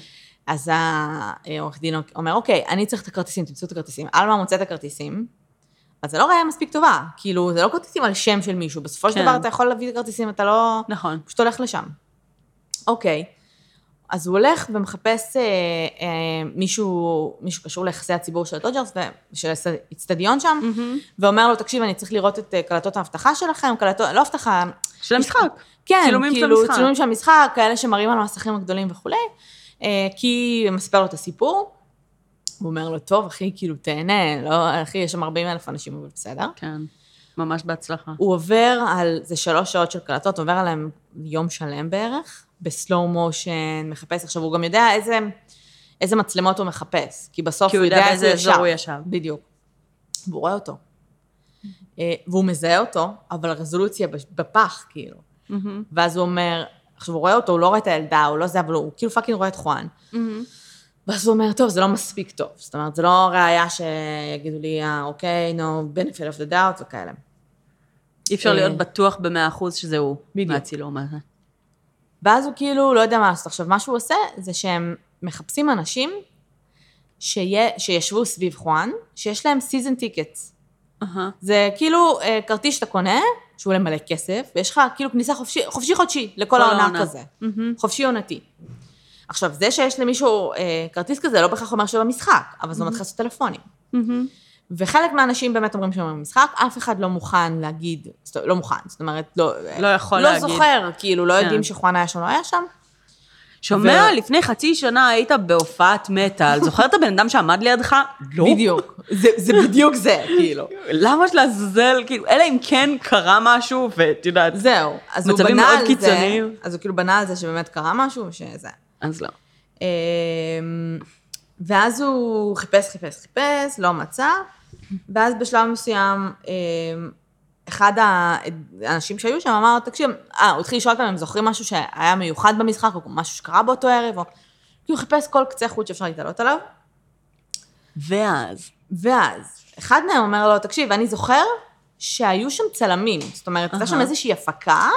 Speaker 1: אז העורך דין אומר, אוקיי, אני צריך את הכרטיסים, תמצאו את הכרטיסים. עלמה מוצא את הכרטיסים, אז זה לא ראייה מספיק טובה. כאילו, זה לא כרטיסים על שם של מישהו. בסופו של
Speaker 2: כן.
Speaker 1: דבר אתה יכול להביא את הכרטיסים, אתה לא...
Speaker 2: נכון.
Speaker 1: פשוט הולך לשם. אוקיי. אז הוא הולך ומחפש אה, אה, מישהו, מישהו קשור ליחסי הציבור של הדודג'רס, ו- של האיצטדיון שם,
Speaker 2: מהמם.
Speaker 1: ואומר לו, תקשיב, אני צריך לראות את אה, קלטות האבטחה שלכם, קלטות, לא אבטחה,
Speaker 2: של המשחק.
Speaker 1: כן,
Speaker 2: צילומים של
Speaker 1: כאילו,
Speaker 2: המשחק.
Speaker 1: צילומים של המשחק, כאלה שמראים על המסכים הגדולים וכולי, אה, כי הוא מספר לו את הסיפור. הוא אומר לו, טוב, אחי, כאילו, תהנה, לא, אחי, יש שם 40 אלף אנשים, אבל בסדר.
Speaker 2: כן. ממש בהצלחה.
Speaker 1: הוא עובר על, זה שלוש שעות של קלטות, הוא עובר עליהם יום שלם בערך, בסלואו מושן, מחפש. עכשיו, הוא גם יודע איזה, איזה מצלמות הוא מחפש, כי בסוף
Speaker 2: כי הוא יודע באיזה אזור הוא ישב.
Speaker 1: בדיוק. והוא רואה אותו. אה, והוא מזהה אותו, אבל הרזולוציה בפח, כאילו.
Speaker 2: מהמם.
Speaker 1: ואז הוא אומר, עכשיו הוא רואה אותו, הוא לא רואה את הילדה, הוא לא זה, אבל הוא כאילו fucking רואה את חואן.
Speaker 2: מהמם.
Speaker 1: ואז הוא אומר, טוב, זה לא מספיק טוב. זאת אומרת, זה לא ראייה שיגידו לי, אה, אוקיי, no, benefit of the doubt וכאלה.
Speaker 2: אי אפשר
Speaker 1: אה.
Speaker 2: להיות בטוח במאה אחוז שזה הוא.
Speaker 1: בדיוק.
Speaker 2: מהצילום הזה.
Speaker 1: ואז הוא כאילו לא יודע מה לעשות. עכשיו, מה שהוא עושה, זה שהם מחפשים אנשים שיה, שישבו סביב חואן, שיש להם season tickets.
Speaker 2: אהה.
Speaker 1: זה כאילו אה, כרטיס שאתה קונה, שהוא למלא כסף, ויש לך כאילו כניסה חופשי, חופשי חודשי לכל
Speaker 2: כל
Speaker 1: העונה. כזה.
Speaker 2: מהמם.
Speaker 1: חופשי עונתי. עכשיו, זה שיש למישהו אה, כרטיס כזה, לא בהכרח אומר שהוא במשחק, אבל זה מתחיל לעשות טלפונים.
Speaker 2: מהמם.
Speaker 1: וחלק מהאנשים באמת אומרים שהם במשחק, אף אחד לא מוכן להגיד, לא מוכן, זאת אומרת, לא,
Speaker 2: לא יכול
Speaker 1: לא
Speaker 2: להגיד.
Speaker 1: זוכר, כאילו, לא
Speaker 2: כן.
Speaker 1: יודעים שחואן היה שם, לא היה שם.
Speaker 2: שומע,
Speaker 1: ו-
Speaker 2: לפני חצי שנה היית בהופעת מטאל, זוכר את הבן אדם שעמד לידך? לא.
Speaker 1: בדיוק, זה, זה בדיוק זה, כאילו.
Speaker 2: למה לעזאזל, כאילו, אלא אם כן קרה משהו, ואת יודעת,
Speaker 1: זהו, אז הוא בנה על זה,
Speaker 2: קיצוניים.
Speaker 1: אז הוא כאילו בנה על זה שבאמת קרה משהו, שזה.
Speaker 2: אז לא.
Speaker 1: אמ, ואז הוא חיפש, חיפש, חיפש, לא מצא, ואז בשלב מסוים, אמ, אחד האנשים שהיו שם אמר, תקשיב, אה, הוא התחיל לשאול אותם אם זוכרים משהו שהיה מיוחד במשחק, או משהו שקרה באותו ערב, או... כי הוא חיפש כל קצה חוט שאפשר להתעלות עליו,
Speaker 2: ואז,
Speaker 1: ואז אחד מהם אומר לו, תקשיב, אני זוכר שהיו שם צלמים, זאת אומרת, הייתה שם. איזושהי הפקה,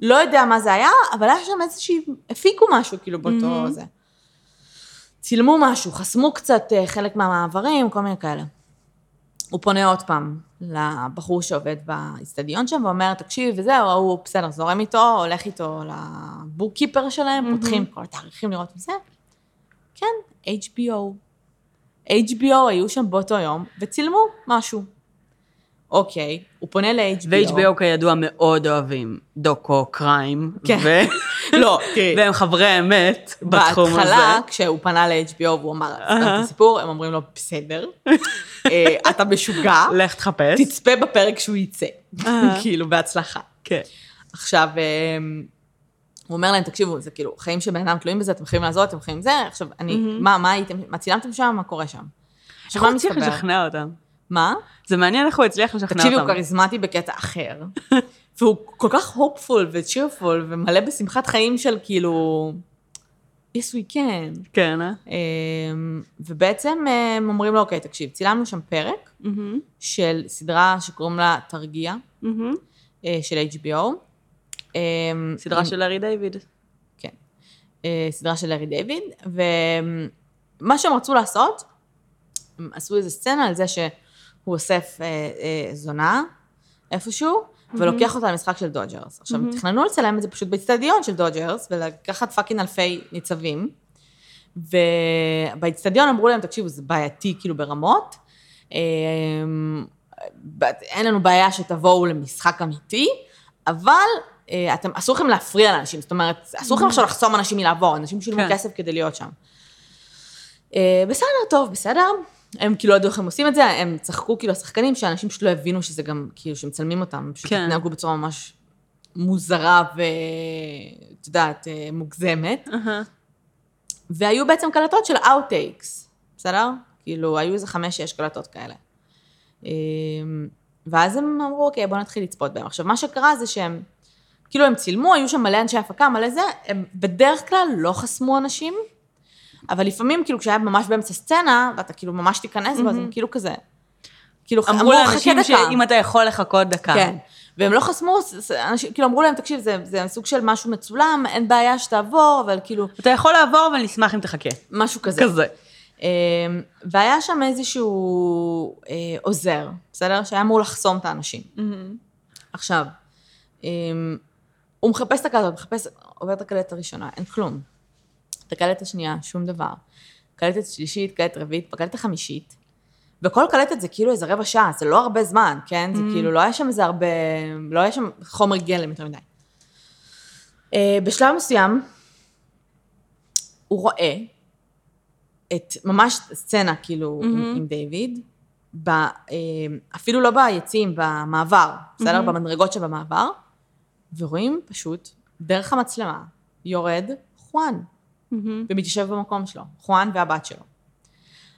Speaker 1: לא יודע מה זה היה, אבל היה שם איזושהי, הפיקו משהו כאילו באותו. זה. צילמו משהו, חסמו קצת אה, חלק מהמעברים, כל מיני כאלה. הוא פונה עוד פעם לבחור שעובד באיצטדיון שם, ואומר, תקשיב, וזהו, הוא בסדר, זורם איתו, הולך איתו לבוקקיפר שלהם,
Speaker 2: Mhm.
Speaker 1: פותחים כל התאריכים לראות וזה. כן, HBO. HBO היו שם באותו יום, וצילמו משהו. אוקיי, הוא פונה ל-HBO.
Speaker 2: ו-HBO כידוע מאוד אוהבים דוקו קריים,
Speaker 1: כן.
Speaker 2: ו-
Speaker 1: לא, תראי.
Speaker 2: והם חברי אמת בתחום הזה.
Speaker 1: בהתחלה, כשהוא פנה ל-HBO והוא אמר, את הסיפור, הם אומרים לו, בסדר, אה, אתה משוגע,
Speaker 2: לך תחפש.
Speaker 1: תצפה בפרק שהוא יצא. כאילו, בהצלחה.
Speaker 2: כן.
Speaker 1: עכשיו, אה, הוא אומר להם, תקשיבו, זה כאילו, חיים של בן אדם תלויים בזה, אתם יכולים לעזור, אתם יכולים זה, עכשיו, אני, מה, מה הייתם, מה צילמתם שם, מה קורה שם? עכשיו,
Speaker 2: איך הוא
Speaker 1: מה
Speaker 2: הצליח
Speaker 1: מסתבר?
Speaker 2: לשכנע אותם?
Speaker 1: מה?
Speaker 2: זה מעניין איך הוא הצליח לשכנע
Speaker 1: תקשיבי, הוא
Speaker 2: אותם.
Speaker 1: כריזמטי בקטע אחר. והוא כל כך הופפול וצ'ירפול ומלא בשמחת חיים של כאילו, yes we can.
Speaker 2: כן, אה?
Speaker 1: אמ, ובעצם הם אומרים לו, אוקיי, תקשיב, צילמנו שם פרק
Speaker 2: מהמם,
Speaker 1: של סדרה שקוראים לה תרגיע. אה, של HBO. אמ,
Speaker 2: סדרה של לארי דיוויד.
Speaker 1: כן. אה, סדרה של לארי דיוויד, ומה שהם רצו לעשות, הם עשו איזה סצנה על זה שהוא אוסף אה, אה, זונה איפשהו, ולוקח אותה למשחק של דודג'רס. עכשיו, הם תכננו לצלם את זה פשוט באצטדיון של דודג'רס, ולקחת fucking אלפי ניצבים, ובאצטדיון אמרו להם, תקשיבו, זה בעייתי כאילו ברמות, אה, אין לנו בעיה שתבואו למשחק אמיתי, אבל אה, אתם, אסור לכם להפריע לאנשים, זאת אומרת, אסור לכם עכשיו לחסום אנשים מלעבור, אנשים שילמו
Speaker 2: כן.
Speaker 1: כסף כדי להיות שם. אה, בסדר, טוב, בסדר. הם כאילו לא ידעו איך הם עושים את זה, הם צחקו כאילו השחקנים, שאנשים פשוט לא הבינו שזה גם, כאילו, שמצלמים אותם, הם פשוט
Speaker 2: כן.
Speaker 1: התנהגו בצורה ממש מוזרה ואת יודעת, אה, מוגזמת.
Speaker 2: אהה.
Speaker 1: והיו בעצם קלטות של outtakes, בסדר? כאילו, היו איזה חמש-שש קלטות כאלה. אמ, ואז הם אמרו, אוקיי, בואו נתחיל לצפות בהם. עכשיו, מה שקרה זה שהם, כאילו, הם צילמו, היו שם מלא אנשי הפקה, מלא זה, הם בדרך כלל לא חסמו אנשים, אבל לפעמים, כאילו, כשהיה ממש באמצע סצנה, ואתה כאילו ממש תיכנס בו, אז הם כאילו כזה, כאילו,
Speaker 2: אמרו לאנשים. שאם אתה יכול לחכות דקה.
Speaker 1: כן. והם לא חסמו, אנשים, כאילו אמרו להם, תקשיב, זה, זה סוג של משהו מצולם, אין בעיה שתעבור, אבל כאילו,
Speaker 2: אתה יכול לעבור, אבל נשמח אם תחכה.
Speaker 1: משהו כזה.
Speaker 2: כזה.
Speaker 1: אמ, והיה שם איזשהו אה, עוזר, בסדר? שהיה אמור לחסום את האנשים. עכשיו, אמ, הוא מחפש את הקלטות, מחפש, עובר את הקלטת הראשונה, אין כלום. את הקלטת השנייה, שום דבר. קלטת שלישית, קלטת רביעית, בקלטת החמישית. וכל קלטת זה כאילו איזה רבע שעה, זה לא הרבה זמן, כן? זה כאילו, לא היה שם איזה הרבה, לא היה שם חומר גלם יותר מדי. אה, בשלב מסוים, הוא רואה את ממש סצנה כאילו עם, עם דיוויד, ב, אה, אפילו לא ביציעים, במעבר, בסדר? במדרגות שבמעבר, ורואים פשוט דרך המצלמה יורד חואן, ומתיישב במקום שלו, חואן והבת שלו.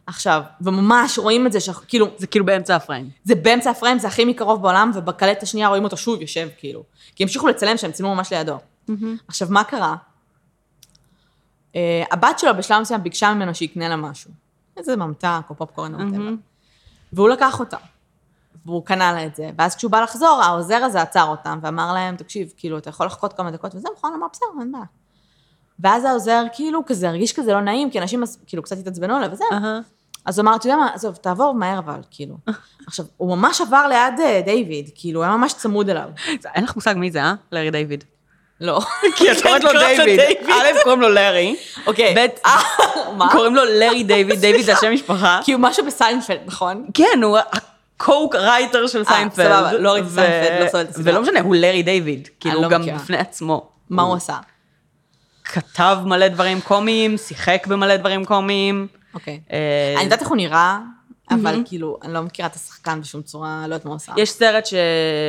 Speaker 1: עכשיו, וממש רואים את זה, שכאילו,
Speaker 2: זה כאילו באמצע הפריים.
Speaker 1: זה באמצע הפריים, זה הכי מקרוב בעולם, ובקלטת השנייה רואים אותו שוב יושב, כאילו. כי המשיכו לצלם שהם צילמו ממש לידו. עכשיו, מה קרה? Uh, הבת שלו בשלב מסוים ביקשה ממנו שיקנה לה משהו. איזה ממתק או פופקורן או whatever. והוא לקח אותה. והוא קנה לה את זה. ואז כשהוא בא לחזור, העוזר הזה עצר אותם ואמר להם, תקשיב, כאילו, אתה יכול לחכות כמה דקות וזה, נכון? אמר, בסדר, אין בעיה. ואז העוזר כאילו כזה הרגיש כזה לא נעים, כי אנשים כאילו קצת התעצבנו עליו וזה.
Speaker 2: אהה.
Speaker 1: אז הוא אמר, אתה יודע מה, עזוב, תעבור מהר אבל, כאילו. עכשיו, הוא ממש עבר ליד אה, דיוויד, כאילו, הוא היה ממש צמוד אליו.
Speaker 2: אין לך מושג מי זה, אה? לארי דיוויד.
Speaker 1: לא.
Speaker 2: כי את קוראת לו דיוויד. א', קוראים לו לארי.
Speaker 1: אוקיי.
Speaker 2: ב',
Speaker 1: אה?
Speaker 2: קוראים לו לארי דיוויד, דיוויד זה השם משפחה.
Speaker 1: כי הוא משהו בסיינפלד, נכון?
Speaker 2: כן, הוא ה co-writer של סיינפלד.
Speaker 1: סבבה, לא ראיתי סיינפלד, לא הסדרה.
Speaker 2: ולא משנה, הוא לארי דיוויד. כאילו,
Speaker 1: לא
Speaker 2: הוא גם
Speaker 1: מכירה.
Speaker 2: בפני עצמו.
Speaker 1: מה הוא עשה?
Speaker 2: כתב מלא דברים קומיים, שיחק במלא דברים קומיים.
Speaker 1: אוקיי.
Speaker 2: אה,
Speaker 1: אני יודעת איך הוא נראה, אבל כאילו, אני לא מכירה את השחקן בשום צורה, לא יודעת מה הוא עושה.
Speaker 2: יש סרט.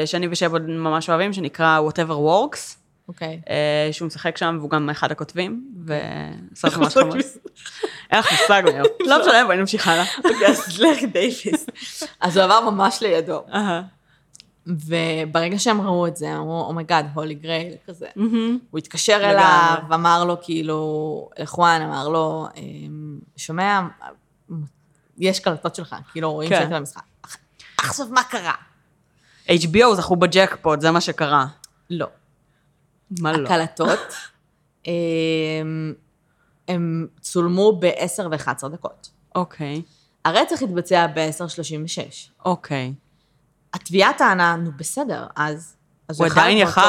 Speaker 2: שאני ושבוד ממש אוהבים, שנקרא Whatever Works,
Speaker 1: אוקיי.
Speaker 2: אה, שהוא משחק שם, והוא גם אחד הכותבים, וסרט ממש חמוד. אין לך מושג מהם. לא משנה, בואי נמשיך הלאה.
Speaker 1: אוקיי, אז לארי דיוויד. אז הוא עבר ממש לידו. וברגע שהם ראו את זה, הם אמרו, oh my god, holy grail, כזה.
Speaker 2: מהמם.
Speaker 1: הוא התקשר
Speaker 2: לגמרי.
Speaker 1: אליו, אמר לו כאילו, לחואן, אמר לו, אמ, שומע, יש קלטות שלך, כאילו רואים
Speaker 2: כן.
Speaker 1: שהיית במשחק. "אח- עכשיו מה קרה?
Speaker 2: HBO זכו בג'קפוט, זה מה שקרה.
Speaker 1: לא.
Speaker 2: מה לא?
Speaker 1: הקלטות, אמ, הם צולמו ב-10 ו-11 דקות.
Speaker 2: אוקיי,
Speaker 1: הרצח התבצע ב-10.36.
Speaker 2: אוקיי.
Speaker 1: התביעה טענה, נו בסדר, אז... אז
Speaker 2: הוא עדיין יכל,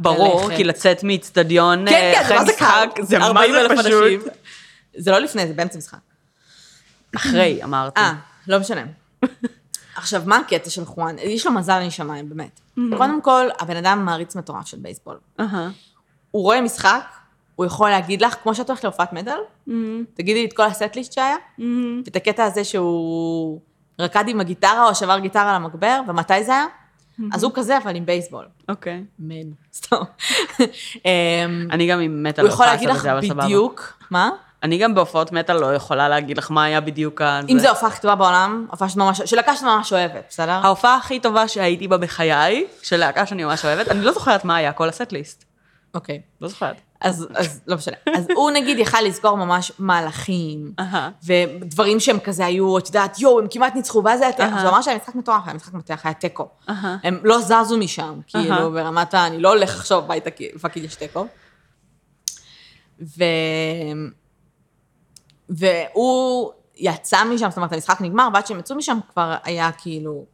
Speaker 2: ברור. כי לצאת מאיצטדיון
Speaker 1: כן, כן, זה
Speaker 2: אחרי משחק. זה מה
Speaker 1: 40,000
Speaker 2: זה פשוט.
Speaker 1: זה לא לפני, זה באמצע משחק.
Speaker 2: אחרי, אמרתי.
Speaker 1: אה, לא משנה. עכשיו, מה הקטע של חואן? יש לו מזל משמיים, באמת. קודם כל, הבן אדם מעריץ מטורף של בייסבול. הוא רואה משחק, הוא יכול להגיד לך, כמו שאת הולכת להופעת מטאל, תגידי לי את כל הסט-ליסט שהיה, ואת הקטע הזה שהוא רקד עם הגיטרה או שבר גיטרה על המגבר, ומתי זה היה? אז הוא כזה, אבל עם בייסבול.
Speaker 2: אוקיי.
Speaker 1: מן, סתם. אמ,
Speaker 2: אני גם עם מטאל
Speaker 1: הוא יכול להגיד לך. בדיוק, מה?
Speaker 2: אני גם בהופעות מטאל לא יכולה להגיד לך מה היה בדיוק ה...
Speaker 1: אם זו הופעה הכי טובה בעולם, הופעה שאת ממש, שלהקה שאת ממש אוהבת, בסדר?
Speaker 2: ההופעה הכי טובה שהייתי בה בחיי, של להקה שאני ממש אוהבת, אני לא זוכרת מה היה כל ה setlist.
Speaker 1: אוקיי.
Speaker 2: לא זוכרת.
Speaker 1: אז, אז לא משנה. אז הוא נגיד יכל לזכור ממש מהלכים. ודברים שהם כזה היו, את יודעת, יואו, הם כמעט ניצחו, ואז היה תיקו. הוא אמר שהיה משחק מטורף, היה משחק מטורף, היה תיקו. הם לא זזו משם, כאילו. ברמת ה... אני לא הולך עכשיו הביתה, כי fucking יש תיקו. ו... והוא יצא משם, זאת אומרת, המשחק נגמר, ועד שהם יצאו משם כבר היה כאילו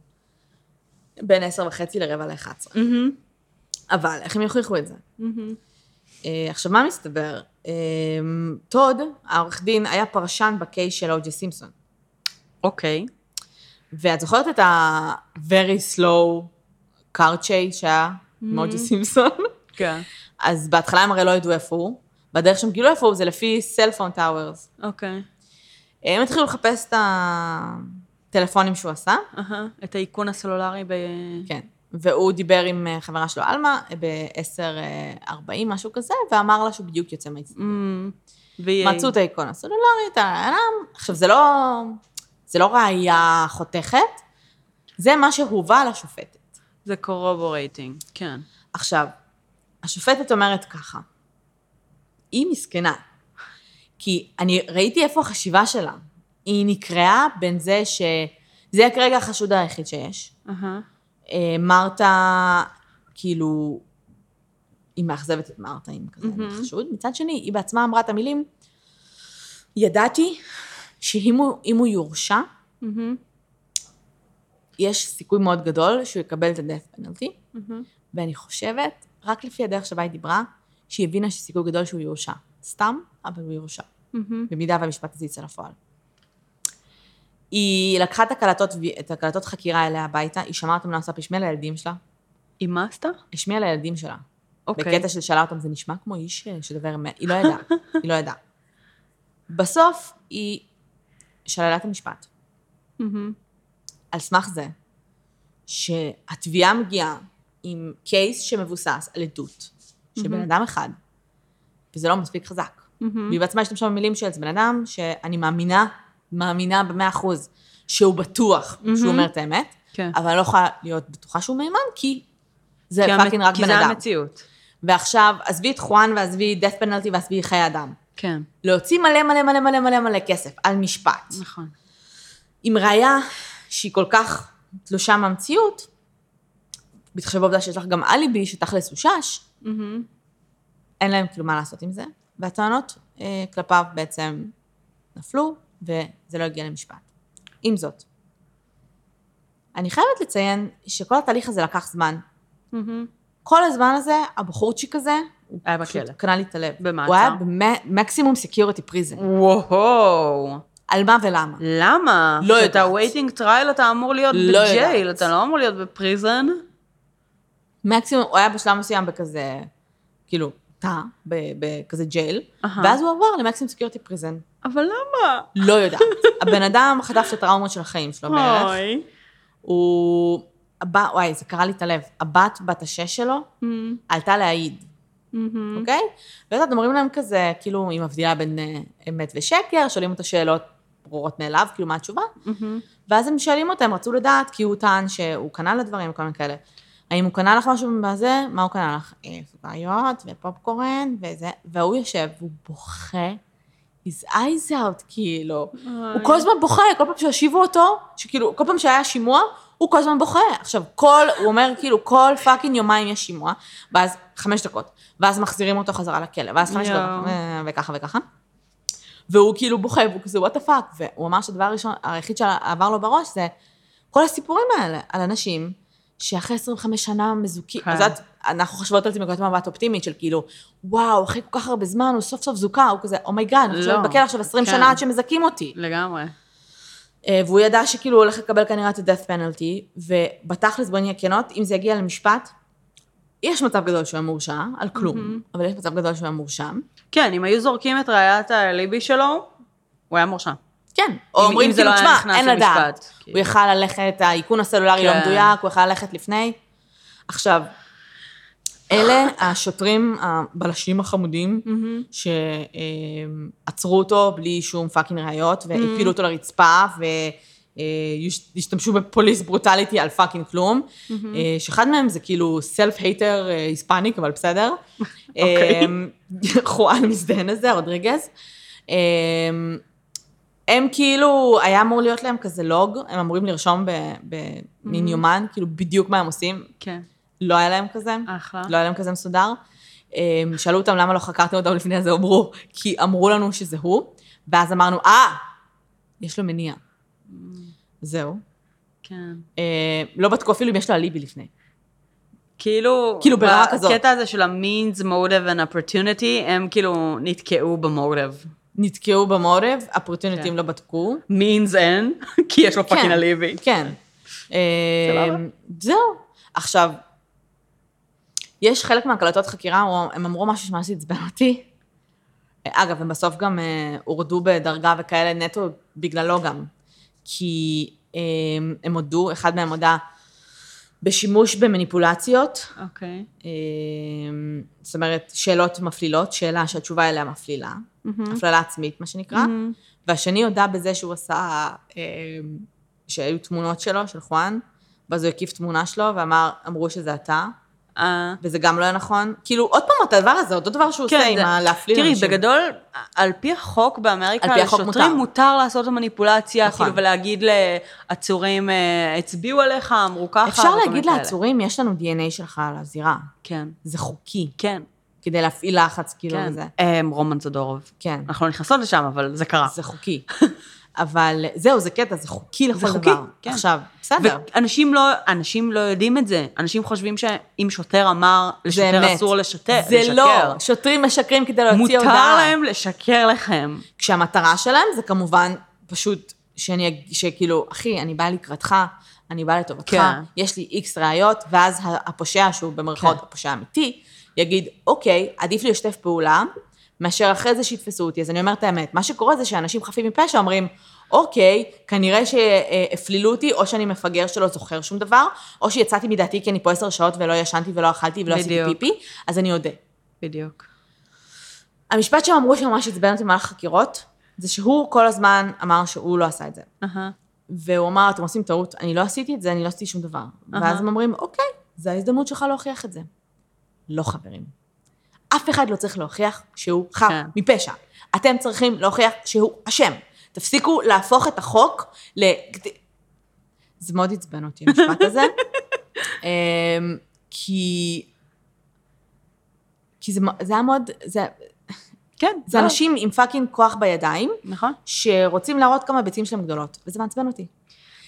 Speaker 1: בין עשר וחצי לרבע לאחת עשרה.
Speaker 2: מהמם.
Speaker 1: אבל איך הם יוכיחו את זה?
Speaker 2: מהמם.
Speaker 1: אה, עכשיו, מה מסתבר? אה, טוד, העורך דין, היה פרשן בקייס של אוג'י סימפסון.
Speaker 2: אוקיי.
Speaker 1: ואת זוכרת את ה-very slow card chase שהיה עם אוג'י סימפסון?
Speaker 2: כן.
Speaker 1: אז בהתחלה הם הרי לא ידעו איפה הוא. בדרך שהם גילו איפה הוא זה לפי סלפון טאוורס.
Speaker 2: אוקיי.
Speaker 1: הם התחילו לחפש את הטלפונים שהוא עשה,
Speaker 2: אהה. את האיכון הסלולרי ב...
Speaker 1: כן. והוא דיבר עם אה, חברה שלו, עלמה, ב-10.40, משהו כזה, ואמר לה שהוא בדיוק יוצא מהאצטדיון.
Speaker 2: אמ, והיא...
Speaker 1: מצאו את האיקון הסלולרי, את העולם. עכשיו, זה לא, זה לא ראייה חותכת, זה מה שהובא לשופטת.
Speaker 2: זה קורובורייטינג, כן.
Speaker 1: עכשיו, השופטת אומרת ככה, היא מסכנה, כי אני ראיתי איפה החשיבה שלה. היא נקרעה בין זה שזה כרגע החשוד היחיד שיש.
Speaker 2: אהה.
Speaker 1: אה, מרתה, כאילו, היא מאכזבת את מרתה עם כזה
Speaker 2: מהמם.
Speaker 1: חשוד. מצד שני, היא בעצמה אמרה את המילים, ידעתי שאם הוא, הוא יורשע,
Speaker 2: מהמם.
Speaker 1: יש סיכוי מאוד גדול שהוא יקבל את ה-death penalty,
Speaker 2: מהמם.
Speaker 1: ואני חושבת, רק לפי הדרך שבה היא דיברה, שהיא הבינה שיש סיכוי גדול שהוא יורשע. סתם, אבל הוא יורשע.
Speaker 2: מהמם.
Speaker 1: במידה והמשפט הזה יצא לפועל. היא לקחה את הקלטות, את הקלטות חקירה אליה הביתה, היא שמעה אותם נאנסאפ, השמיעה לילדים שלה,
Speaker 2: עם מה עשתה?
Speaker 1: השמיעה לילדים שלה.
Speaker 2: אוקיי.
Speaker 1: בקטע של שאלה אותם, זה נשמע כמו איש אה, שדובר אמת, היא לא ידעה, היא לא ידעה. בסוף היא שללה את המשפט. על סמך זה שהתביעה מגיעה עם קייס שמבוסס על עדות של בן אדם אחד, וזה לא מספיק חזק. והיא בעצמה השתמשה במילים של זה בן אדם שאני מאמינה, מאמינה במאה אחוז, שהוא בטוח שהוא אומר את האמת,
Speaker 2: כן.
Speaker 1: אבל אני לא יכולה להיות בטוחה שהוא מהימן, כי זה
Speaker 2: כי fucking
Speaker 1: רק
Speaker 2: כי
Speaker 1: בן
Speaker 2: זה
Speaker 1: אדם.
Speaker 2: המציאות.
Speaker 1: ועכשיו, עזבי את חואן ועזבי death penalty ועזבי חיי אדם.
Speaker 2: כן.
Speaker 1: להוציא מלא מלא מלא מלא מלא מלא כסף על משפט,
Speaker 2: נכון.
Speaker 1: עם ראייה שהיא כל כך תלושה מהמציאות, בהתחשב בעובדה שיש לך גם אליבי שתכלס הוא שש,
Speaker 2: מהמם.
Speaker 1: אין להם כאילו מה לעשות עם זה, והטענות אה, כלפיו בעצם נפלו, וזה לא הגיע למשפט. עם זאת, אני חייבת לציין שכל התהליך הזה לקח זמן.
Speaker 2: מהמם.
Speaker 1: כל הזמן הזה, הבחורצ'יק הזה, הוא
Speaker 2: היה
Speaker 1: פשוט
Speaker 2: בכלא.
Speaker 1: קנה לי את הלב.
Speaker 2: במעצר?
Speaker 1: הוא היה ב maximum security prison.
Speaker 2: וואו.
Speaker 1: על מה ולמה?
Speaker 2: למה?
Speaker 1: לא
Speaker 2: כשאתה
Speaker 1: יודעת.
Speaker 2: waiting trial אתה אמור להיות
Speaker 1: לא
Speaker 2: ב jail,
Speaker 1: יודעת.
Speaker 2: אתה לא אמור להיות ב prison.
Speaker 1: מקסימום, הוא היה בשלב מסוים בכזה, כאילו, תא, בכזה jail,
Speaker 2: אהה.
Speaker 1: ואז הוא עבר ל maximum security prison.
Speaker 2: אבל למה?
Speaker 1: לא יודעת. הבן אדם חטף את הטראומות של החיים שלו בערך.
Speaker 2: אוי.
Speaker 1: הוא... הבת, וואי, זה קרע לי את הלב. הבת בת השש שלו
Speaker 2: מהמם.
Speaker 1: עלתה להעיד,
Speaker 2: מהמם.
Speaker 1: אוקיי? ואז אתם אומרים להם כזה, כאילו, היא מבדילה בין אה, אמת ושקר, שואלים אותה שאלות ברורות מאליו, כאילו, מה התשובה?
Speaker 2: מהמם.
Speaker 1: ואז הם שואלים אותה, הם רצו לדעת, כי הוא טען שהוא קנה לדברים וכל מיני כאלה. האם הוא קנה לך משהו בזה? מה הוא קנה לך? אה, סוכריות ופופקורן וזה, והוא יושב והוא בוכה, his eyes out, כאילו. הוא כל הזמן בוכה, כל פעם שהושיבו אותו, שכאילו, כל פעם שהיה שימוע, הוא כל הזמן בוכה. עכשיו, כל, הוא אומר, כאילו, כל fucking יומיים יש שימוע, ואז חמש דקות, ואז מחזירים אותו חזרה לכלא, ואז חמש. דקות, אה, וככה וככה. והוא כאילו בוכה, והוא כזה, what the fuck, והוא אמר שהדבר הראשון, היחיד שעבר לו בראש זה כל הסיפורים האלה, על אנשים שאחרי 25 שנה מזוכים,
Speaker 2: כן.
Speaker 1: אז את, אנחנו חושבות על זה מנקודת מבט אופטימית של כאילו, וואו, אחרי כל כך הרבה זמן, הוא סוף סוף זוכה, הוא כזה, oh my god, אני חושבת
Speaker 2: לא,
Speaker 1: בכלא עכשיו 20
Speaker 2: כן.
Speaker 1: שנה עד שמזכים אותי.
Speaker 2: לגמרי.
Speaker 1: אה, והוא ידע שכאילו הוא הולך לקבל כנראה את ה-death penalty, ובתכלס בוא נהיה כנות, אם זה יגיע למשפט, יש מצב גדול שהוא היה מורשע, על כלום, אבל יש מצב גדול שהוא היה מורשע.
Speaker 2: כן, אם היו זורקים את ראיית האליבי שלו, הוא היה מורשע.
Speaker 1: כן, או
Speaker 2: אם-
Speaker 1: אומרים
Speaker 2: אם זה
Speaker 1: כאילו,
Speaker 2: לא היה נכנס
Speaker 1: אין
Speaker 2: למשפט. כאילו.
Speaker 1: הוא יכל ללכת, האיכון הסלולרי לא
Speaker 2: כן.
Speaker 1: מדויק, הוא יכל ללכת לפני. עכשיו, אלה השוטרים הבלשים החמודים, שעצרו אותו בלי שום fucking ראיות, והפילו אותו לרצפה, והשתמשו ב police brutality על fucking כלום, אה, שאחד מהם זה כאילו self hater Hispanic, אבל בסדר.
Speaker 2: אוקיי.
Speaker 1: אה, חואן מזדיין הזה, רודריגז. הם כאילו, היה אמור להיות להם כזה log, הם אמורים לרשום במין יומן, כאילו בדיוק מה הם עושים,
Speaker 2: כן.
Speaker 1: לא היה להם כזה.
Speaker 2: אחלה.
Speaker 1: לא היה להם כזה מסודר. אמ, שאלו אותם למה לא חקרתם אותם לפני זה, אמרו, כי אמרו לנו שזה הוא, ואז אמרנו, אה, יש לו מניע. זהו.
Speaker 2: כן.
Speaker 1: אה, לא בדקו אפילו אם יש לו אליבי לפני.
Speaker 2: כאילו,
Speaker 1: כאילו ברמה כזאת.
Speaker 2: בקטע הזה של ה-means, motive and opportunity, הם כאילו נתקעו במוטיב.
Speaker 1: נתקעו במוטב, הפורטוניטים
Speaker 2: כן.
Speaker 1: לא בדקו.
Speaker 2: means אין, כי יש לו פאקינג אליבי.
Speaker 1: כן.
Speaker 2: סבבה.
Speaker 1: אמ, זהו. עכשיו, יש חלק מהקלטות חקירה, הם אמרו משהו שממש עצבן אותי. אגב, הם בסוף גם אה, הורדו בדרגה וכאלה נטו בגללו גם. כי אה, הם הודו, אחד מהם הודה בשימוש במניפולציות,
Speaker 2: אוקיי.
Speaker 1: אה, זאת אומרת, שאלות מפלילות, שאלה שהתשובה אליה מפלילה, הפללה עצמית, מה שנקרא, והשני הודה בזה שהוא עשה, אה, שהיו תמונות שלו, של חואן, ואז הוא הקיף תמונה שלו ואמר, אמרו שזה אתה,
Speaker 2: אה,
Speaker 1: וזה גם לא היה נכון. כאילו, עוד פעם, הדבר הזה, אותו דבר שהוא עושה עם
Speaker 2: זה-
Speaker 1: הלהפליל
Speaker 2: כן, תראי,
Speaker 1: אנשים.
Speaker 2: בגדול, על פי החוק באמריקה,
Speaker 1: על פי החוק
Speaker 2: לשוטרים
Speaker 1: מותר.
Speaker 2: מותר לעשות את המניפולציה,
Speaker 1: נכון.
Speaker 2: כאילו, ולהגיד לעצורים, אה, הצביעו עליך, אמרו ככה,
Speaker 1: אפשר להגיד. לעצורים, יש לנו DNA שלך על הזירה.
Speaker 2: כן,
Speaker 1: זה חוקי,
Speaker 2: כן,
Speaker 1: כדי להפעיל לחץ, כאילו,
Speaker 2: כן.
Speaker 1: וזה.
Speaker 2: אה, רומן זדורוב.
Speaker 1: כן,
Speaker 2: אנחנו לא נכנסות לשם, אבל זה קרה.
Speaker 1: זה חוקי. אבל זהו, זה קטע, זה חוקי לכל
Speaker 2: זה
Speaker 1: דבר.
Speaker 2: חוקי, כן.
Speaker 1: עכשיו, בסדר.
Speaker 2: ואנשים לא, אנשים לא יודעים את זה. אנשים חושבים שאם שוטר אמר
Speaker 1: זה
Speaker 2: לשוטר
Speaker 1: אמת.
Speaker 2: אסור לשטר,
Speaker 1: זה
Speaker 2: לשקר.
Speaker 1: לא, שוטרים משקרים כדי להוציא
Speaker 2: מותר
Speaker 1: הודעה.
Speaker 2: להם לשקר לכם.
Speaker 1: כשהמטרה שלהם זה כמובן פשוט שאני, שכאילו, אחי, אני באה לקראתך, אני באה לטובתך,
Speaker 2: כן.
Speaker 1: יש לי איקס ראיות, ואז הפושע, שהוא במרכאות
Speaker 2: כן.
Speaker 1: הפושע האמיתי, יגיד, אוקיי, עדיף לי לשתף פעולה, מאשר אחרי זה שיתפסו אותי. אז אני אומרת את האמת, מה שקורה זה שאנשים חפים מפשע אומרים, אוקיי, כנראה שהפלילו אותי, או שאני מפגר שלא זוכר שום דבר, או שיצאתי מדעתי כי אני פה עשר שעות ולא ישנתי ולא אכלתי ולא עשיתי
Speaker 2: בדיוק.
Speaker 1: פיפי, אז אני אודה.
Speaker 2: בדיוק.
Speaker 1: המשפט שהם אמרו שממש עצבן אותי במהלך החקירות, זה שהוא כל הזמן אמר שהוא לא עשה את זה.
Speaker 2: אהה.
Speaker 1: והוא אמר, אתם עושים טעות, אני לא עשיתי את זה, אני לא עשיתי שום דבר. ואז הם אומרים, אוקיי, זו ההזדמנות שלך להוכיח את זה. לא חברים. אף אחד לא צריך להוכיח שהוא חף
Speaker 2: כן.
Speaker 1: מפשע. אתם צריכים להוכיח שהוא אשם. תפסיקו להפוך את החוק ל... זה מאוד עצבן אותי, המשפט הזה. אמ, כי... כי זה, זה היה מאוד... זה,
Speaker 2: כן,
Speaker 1: זה
Speaker 2: לא.
Speaker 1: אנשים עם פאקינג כוח בידיים,
Speaker 2: נכון.
Speaker 1: שרוצים להראות כמה ביצים שלהם גדולות, וזה מעצבן אותי.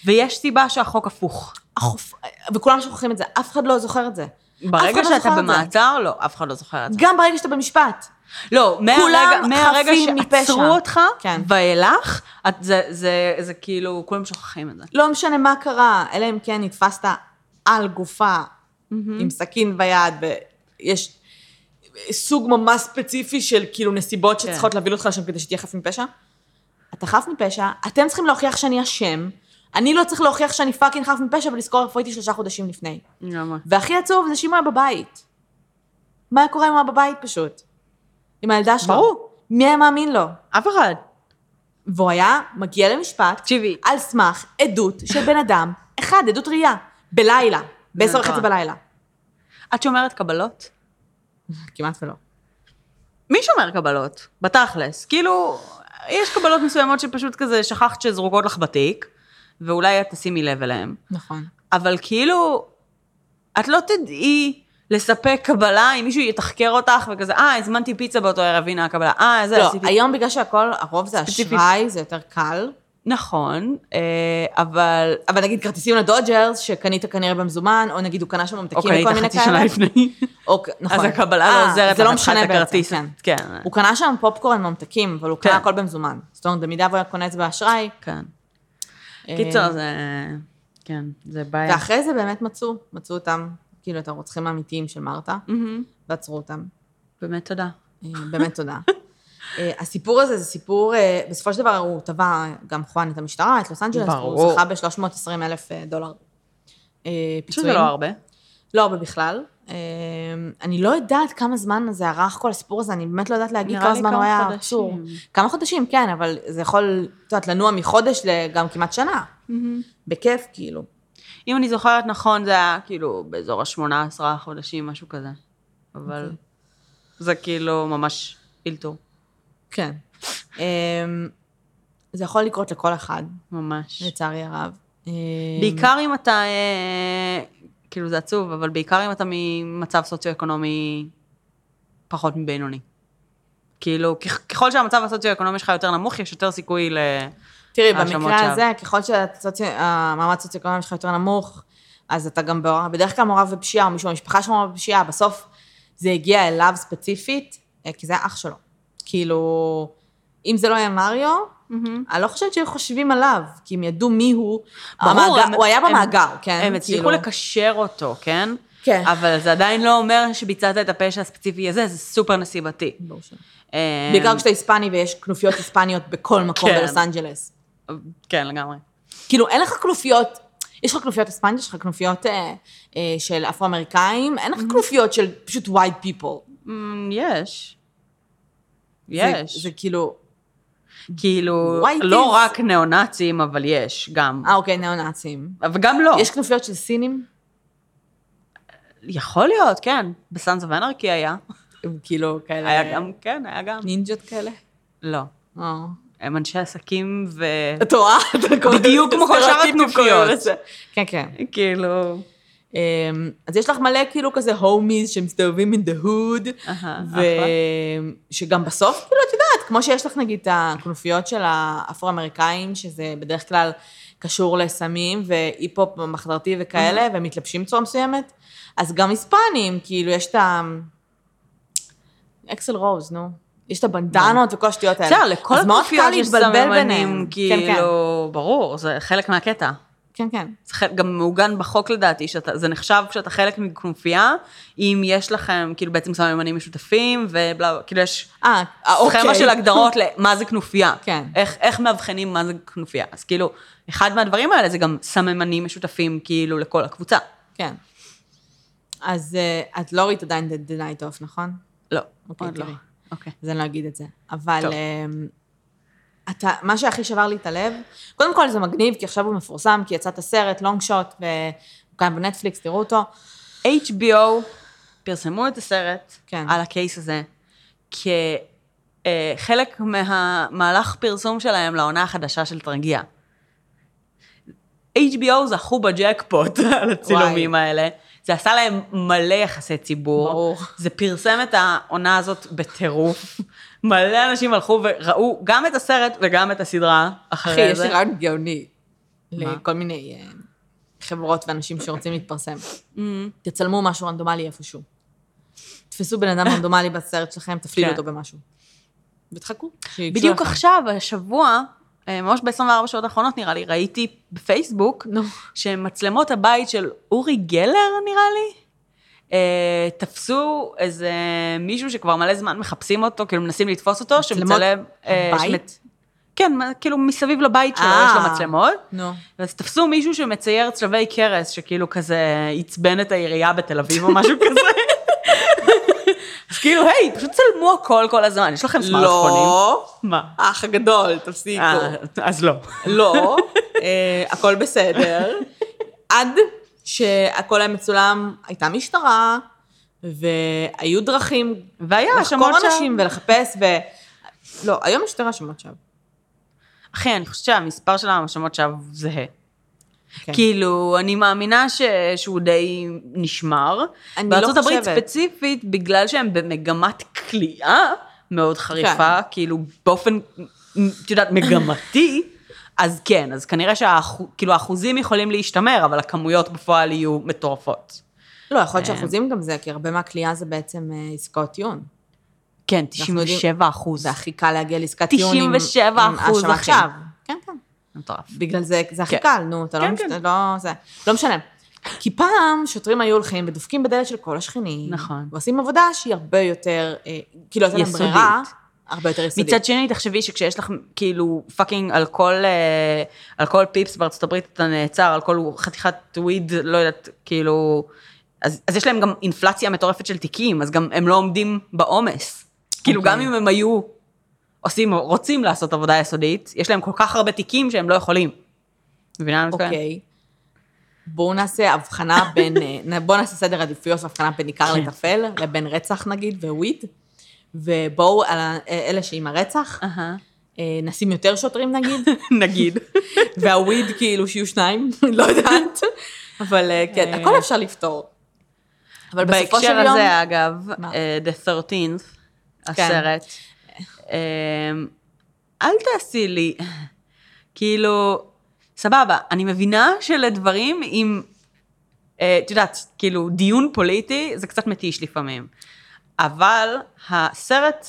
Speaker 2: ויש סיבה שהחוק הפוך.
Speaker 1: החופ... וכולם שוכחים את זה, אף אחד לא זוכר את זה.
Speaker 2: ברגע
Speaker 1: לא
Speaker 2: שאתה. במעצר, לא, אף אחד לא זוכר את זה.
Speaker 1: גם ברגע שאתה במשפט.
Speaker 2: לא, מהרגע. שעצרו אותך,
Speaker 1: כן.
Speaker 2: ואילך, את- זה, זה, זה כאילו, כולם שוכחים את זה.
Speaker 1: לא משנה מה קרה, אלא אם כן נתפסת על גופה, עם סכין ביד, ויש סוג ממש ספציפי של כאילו נסיבות
Speaker 2: כן.
Speaker 1: שצריכות להביא אותך לשם כדי שתהיה חף מפשע. אתה חף מפשע, אתם צריכים להוכיח שאני אשם, אני לא צריך להוכיח שאני fucking חף מפשע ולזכור איפה הייתי שלושה חודשים לפני.
Speaker 2: לגמרי.
Speaker 1: והכי עצוב זה שאם הוא היה בבית. מה היה קורה אם הוא היה בבית פשוט? עם הילדה שלו.
Speaker 2: ברור.
Speaker 1: מי היה מאמין לו?
Speaker 2: אף אחד.
Speaker 1: והוא היה מגיע למשפט
Speaker 2: תקשיבי.
Speaker 1: על סמך עדות של בן אדם, אחד, עדות ראייה, בלילה, בעשר וחצי. בלילה.
Speaker 2: את שומרת קבלות?
Speaker 1: כמעט ולא.
Speaker 2: מי שומר קבלות? בתכלס. כאילו, יש קבלות מסוימות שפשוט כזה שכחת שזרוקות לך בתיק, ואולי את תשימי לב אליהן.
Speaker 1: נכון.
Speaker 2: אבל כאילו, את לא תדעי לספק קבלה אם מישהו יתחקר אותך וכזה, אה, הזמנתי פיצה באותו ערב, הנה הקבלה, אה, זה
Speaker 1: לא,
Speaker 2: עשיתי.
Speaker 1: היום בגלל שהכל, הרוב זה. אשראי, זה יותר קל.
Speaker 2: נכון, אה, אבל...
Speaker 1: אבל נגיד כרטיסים לדודג'רס, שקנית כנראה במזומן, או נגיד הוא קנה שם ממתקים וכל מיני
Speaker 2: חצי
Speaker 1: כאלה.
Speaker 2: שנה לפני.
Speaker 1: או, נכון.
Speaker 2: אז הקבלה
Speaker 1: אה,
Speaker 2: לא עוזרת
Speaker 1: זה
Speaker 2: לך,
Speaker 1: לא
Speaker 2: את הכרטיס.
Speaker 1: כן.
Speaker 2: כן.
Speaker 1: הוא קנה שם פופקורן ממתקים, אבל הוא
Speaker 2: כן.
Speaker 1: קנה הכל במזומן. זאת אומרת, במידה והוא היה קונה את זה באשראי.
Speaker 2: כן.
Speaker 1: אה,
Speaker 2: קיצר, זה... כן, זה בעיה.
Speaker 1: ואחרי זה באמת מצאו, מצאו אותם, כאילו, את הרוצחים האמיתיים של מרתה. ועצרו אותם.
Speaker 2: באמת תודה.
Speaker 1: אה, באמת תודה. אה, הסיפור הזה זה סיפור, אה, בסופו של דבר הוא תבע גם חואן את המשטרה, את לוס אנג'לס. הוא זכה ב-320 אלף דולר אה,
Speaker 2: שזה
Speaker 1: פיצויים.
Speaker 2: לא הרבה.
Speaker 1: לא הרבה בכלל. אה, אני לא יודעת כמה זמן זה ארך כל הסיפור הזה, אני באמת לא יודעת להגיד כמה זמן הוא היה. עצור. כמה חודשים, כן, אבל זה יכול, את יודעת, לנוע מחודש לגם כמעט שנה. בכיף, כאילו.
Speaker 2: אם אני זוכרת נכון, זה היה כאילו באזור ה-18 חודשים, משהו כזה. אבל
Speaker 1: אוקיי.
Speaker 2: זה כאילו ממש אילתור,
Speaker 1: כן. אה, זה יכול לקרות לכל אחד,
Speaker 2: ממש.
Speaker 1: לצערי הרב. אה,
Speaker 2: בעיקר אם אתה, אה, כאילו זה עצוב, אבל בעיקר אם אתה ממצב סוציו-אקונומי פחות מבינוני. כאילו, ככל שהמצב הסוציו-אקונומי שלך יותר נמוך, יש יותר סיכוי ל...
Speaker 1: תראי, במקרה
Speaker 2: שווא.
Speaker 1: הזה, ככל שהמעמד הסוציו-אקונומי שלך יותר נמוך, אז אתה גם מעורב, בדרך כלל מעורב בפשיעה, או מישהו במשפחה שלך מעורב בפשיעה, בסוף זה הגיע אליו ספציפית, אה, כי זה אח שלו. כאילו, אם זה לא היה מריו, אני לא חושבת שהיו חושבים עליו, כי הם ידעו מי הוא.
Speaker 2: ברור,
Speaker 1: המאגר-
Speaker 2: הם-
Speaker 1: הוא היה
Speaker 2: הם-
Speaker 1: במאגר, כן?
Speaker 2: הם הצליחו
Speaker 1: כאילו.
Speaker 2: לקשר אותו, כן?
Speaker 1: כן.
Speaker 2: אבל זה עדיין לא אומר שביצעת את הפשע הספציפי הזה, זה סופר נסיבתי.
Speaker 1: ברור שלא.
Speaker 2: אה,
Speaker 1: בעיקר כשאתה היספני ויש כנופיות היספניות בכל מקום
Speaker 2: כן.
Speaker 1: בלוס אנג'לס.
Speaker 2: כן, לגמרי.
Speaker 1: כאילו, אין לך כנופיות, יש לך כנופיות היספניות, יש לך כנופיות אה, אה, של אפרו-אמריקאים, אין לך כנופיות של פשוט white people.
Speaker 2: Mm, יש.
Speaker 1: זה-
Speaker 2: יש.
Speaker 1: זה כאילו,
Speaker 2: כאילו,
Speaker 1: White
Speaker 2: לא רק ניאו-נאצים, אבל יש, גם.
Speaker 1: אה, אוקיי, ניאו-נאצים.
Speaker 2: וגם לא.
Speaker 1: יש כנופיות של סינים?
Speaker 2: יכול להיות, כן. בסאנס אוף אנרקי היה.
Speaker 1: כאילו כאלה...
Speaker 2: היה גם, כן, היה גם.
Speaker 1: נינג'ות כאלה?
Speaker 2: לא.
Speaker 1: אה.
Speaker 2: הם אנשי עסקים ו...
Speaker 1: את רואה?
Speaker 2: בדיוק כמו כל שאר הכנופיות.
Speaker 1: כן, כן.
Speaker 2: כאילו...
Speaker 1: אמ, אז יש לך מלא כאילו כזה הומיז שמסתובבים in the hood, ושגם בסוף, כאילו, את יודעת, כמו שיש לך נגיד את הכנופיות של האפרו-אמריקאים, שזה בדרך כלל קשור לסמים והיפ-הופ מחתרתי וכאלה, והם מתלבשים בצורה מסוימת, אז גם היספנים, כאילו, יש את ה... אקסל רוז, נו. יש את הבנדנות וכל השטויות האלה.
Speaker 2: בסדר, לכל הכנופיות יש. סממנים,
Speaker 1: כן, כן.
Speaker 2: כאילו, ברור, זה חלק מהקטע.
Speaker 1: כן, כן.
Speaker 2: זה גם מעוגן בחוק לדעתי, שאתה, זה נחשב כשאתה חלק מכנופיה, אם יש לכם כאילו בעצם סממנים משותפים, ובלה, כאילו יש
Speaker 1: אה, אוקיי.
Speaker 2: סכמה של הגדרות למה זה כנופיה.
Speaker 1: כן.
Speaker 2: איך, איך מאבחנים מה זה כנופיה. אז כאילו, אחד מהדברים האלה זה גם סממנים משותפים כאילו לכל הקבוצה.
Speaker 1: כן. אז אה, את לא ראית עדיין The Night Off, נכון?
Speaker 2: לא,
Speaker 1: אוקיי,
Speaker 2: עוד לא. אוקיי.
Speaker 1: אז אני לא אגיד את זה. אבל
Speaker 2: טוב.
Speaker 1: אתה, מה שהכי שבר לי את הלב, קודם כל זה מגניב, כי עכשיו הוא מפורסם, כי יצא את הסרט, לונג שוט, קיים בנטפליקס, תראו אותו.
Speaker 2: HBO פרסמו את הסרט
Speaker 1: כן.
Speaker 2: על הקייס הזה, כחלק מהמהלך פרסום שלהם לעונה החדשה של תרגיע. HBO זכו בג'קפוט על הצילומים
Speaker 1: וואי.
Speaker 2: האלה. זה עשה להם מלא יחסי ציבור.
Speaker 1: ברור.
Speaker 2: זה פרסם את העונה הזאת בטירוף. מלא אנשים הלכו וראו גם את הסרט וגם את הסדרה אחרי
Speaker 1: אחי,
Speaker 2: זה.
Speaker 1: יש לי רעיון גאוני.
Speaker 2: מה?
Speaker 1: לכל מיני אה, חברות ואנשים שרוצים להתפרסם.
Speaker 2: Mm-hmm.
Speaker 1: תצלמו משהו רנדומלי איפשהו. תפסו בן אדם רנדומלי בסרט שלכם, תפלילו
Speaker 2: כן.
Speaker 1: אותו במשהו. ותחכו.
Speaker 2: בדיוק. עכשיו, השבוע, אה, ממש ב-24 שעות האחרונות נראה לי, ראיתי בפייסבוק. שמצלמות הבית של אורי גלר, נראה לי, תפסו איזה מישהו שכבר מלא זמן מחפשים אותו, כאילו מנסים לתפוס אותו,
Speaker 1: מצלמות
Speaker 2: שמצלם... אה,
Speaker 1: בית?
Speaker 2: כן, כאילו מסביב לבית שלו
Speaker 1: אה.
Speaker 2: יש לו מצלמות.
Speaker 1: נו.
Speaker 2: אז תפסו מישהו שמצייר צלבי קרס, שכאילו כזה עצבן את העירייה בתל אביב או משהו כזה. אז כאילו, היי, פשוט צלמו הכל כל הזמן, יש לכם סמארטפונים.
Speaker 1: לא.
Speaker 2: מה?
Speaker 1: האח הגדול, תפסיקו.
Speaker 2: אה, אז לא.
Speaker 1: לא, אה, הכל בסדר. עד שהכל היה מצולם, הייתה משטרה, והיו דרכים
Speaker 2: והיה
Speaker 1: לחקור
Speaker 2: האשמות.
Speaker 1: אנשים ולחפש, ו... לא, היום יש יותר האשמות שווא.
Speaker 2: אחי, אני חושבת שהמספר של ההאשמות שווא זהה.
Speaker 1: כן.
Speaker 2: כאילו, אני מאמינה ש... שהוא די נשמר.
Speaker 1: אני
Speaker 2: בארצות
Speaker 1: לא
Speaker 2: הברית
Speaker 1: חושבת.
Speaker 2: ספציפית, בגלל שהם במגמת כליאה מאוד חריפה, כאילו באופן, את יודעת, מגמתי, אז כן, אז כנראה שהאחוזים האחוזים יכולים להשתמר, אבל הכמויות בפועל יהיו מטורפות.
Speaker 1: לא, יכול להיות שאחוזים גם זה, כי הרבה מהכלייה זה בעצם אה, עסקאות טיעון.
Speaker 2: כן,
Speaker 1: אנחנו
Speaker 2: 97 אחוז.
Speaker 1: זה הכי קל להגיע לעסקת טיעון עם
Speaker 2: 97
Speaker 1: עם
Speaker 2: אחוז.
Speaker 1: שווא. כן, כן.
Speaker 2: מטורף.
Speaker 1: בגלל זה, זה הכי
Speaker 2: כן.
Speaker 1: קל, נו, אתה לא,
Speaker 2: כן, כן.
Speaker 1: לא, זה, לא משנה. כי פעם שוטרים היו הולכים ודופקים בדלת של כל השכנים.
Speaker 2: נכון.
Speaker 1: ועושים עבודה שהיא הרבה יותר, אה, כאילו, הייתה להם
Speaker 2: יסודית.
Speaker 1: הרבה יותר יסודית.
Speaker 2: מצד שני, תחשבי שכשיש לך כאילו fucking על כל, אה, על כל פיפס בארצות הברית אתה נעצר, על כל חתיכת weed, לא יודעת, כאילו, אז, אז יש להם גם אינפלציה מטורפת של תיקים, אז גם הם לא עומדים בעומס. כאילו,
Speaker 1: אוקיי.
Speaker 2: גם אם הם היו עושים, רוצים לעשות עבודה יסודית, יש להם כל כך הרבה תיקים שהם לא יכולים. מבינה מה אני?
Speaker 1: אוקיי. בואו נעשה הבחנה בין, אה, בואו נעשה סדר עדיפויות והבחנה בין עיקר
Speaker 2: כן.
Speaker 1: לטפל, לבין רצח נגיד וויד, ובואו על אלה שעם הרצח. אה, נשים יותר שוטרים נגיד,
Speaker 2: נגיד.
Speaker 1: והוויד כאילו שיהיו שניים, לא יודעת, אבל אה, כן,
Speaker 2: אה.
Speaker 1: הכל אפשר לפתור. אבל בסופו של
Speaker 2: בהקשר
Speaker 1: יום,
Speaker 2: הזה, אגב,
Speaker 1: מה?
Speaker 2: אה, The 13th,
Speaker 1: כן.
Speaker 2: הסרט, אה, אל תעשי לי, כאילו, סבבה, אני מבינה שלדברים עם, את יודעת, כאילו, דיון פוליטי זה קצת מתיש לפעמים, אבל הסרט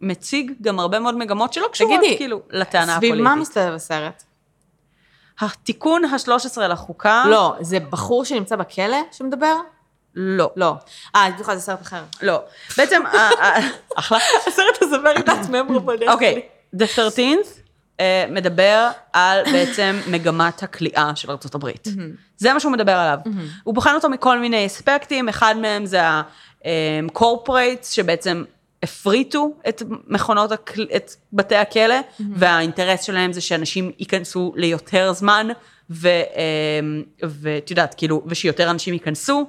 Speaker 2: מציג גם הרבה מאוד מגמות שלא קשורות,
Speaker 1: תגידי,
Speaker 2: כאילו, לטענה
Speaker 1: סביב
Speaker 2: הפוליטית.
Speaker 1: מה מסתובב הסרט?
Speaker 2: התיקון ה-13 לחוקה,
Speaker 1: לא, זה בחור שנמצא בכלא שמדבר?
Speaker 2: לא.
Speaker 1: לא. אה, אני בטוחה זה סרט אחר.
Speaker 2: לא. בעצם, ה- ה- אחלה.
Speaker 1: הסרט הזה not memorable.
Speaker 2: אוקיי, The 13th uh, מדבר על בעצם מגמת הכליאה של הברית. זה מה שהוא מדבר עליו. הוא בוחן אותו מכל מיני אספקטים, אחד מהם זה ה-corporates שבעצם הפריטו את מכונות, הכל- את בתי הכלא, והאינטרס שלהם זה שאנשים ייכנסו ליותר זמן. ו- אמ, ואת יודעת, כאילו, ושיותר אנשים ייכנסו.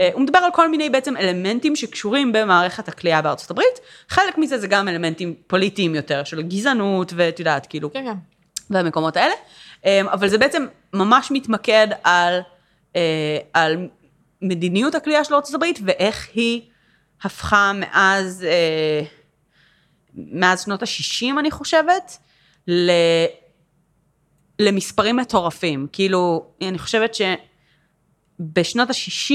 Speaker 2: אה, הוא מדבר על כל מיני בעצם אלמנטים שקשורים במערכת הכליאה בארצות הברית. חלק מזה זה גם אלמנטים פוליטיים יותר, של גזענות, ואת יודעת, כאילו,
Speaker 1: כן, כן.
Speaker 2: והמקומות האלה. אמ, אבל זה בעצם ממש מתמקד על, אה, על מדיניות הכלייה של ארצות הברית, ואיך היא הפכה מאז, אה, מאז שנות ה-60, אני חושבת, ל... למספרים מטורפים. כאילו, אני חושבת שבשנות ה-60,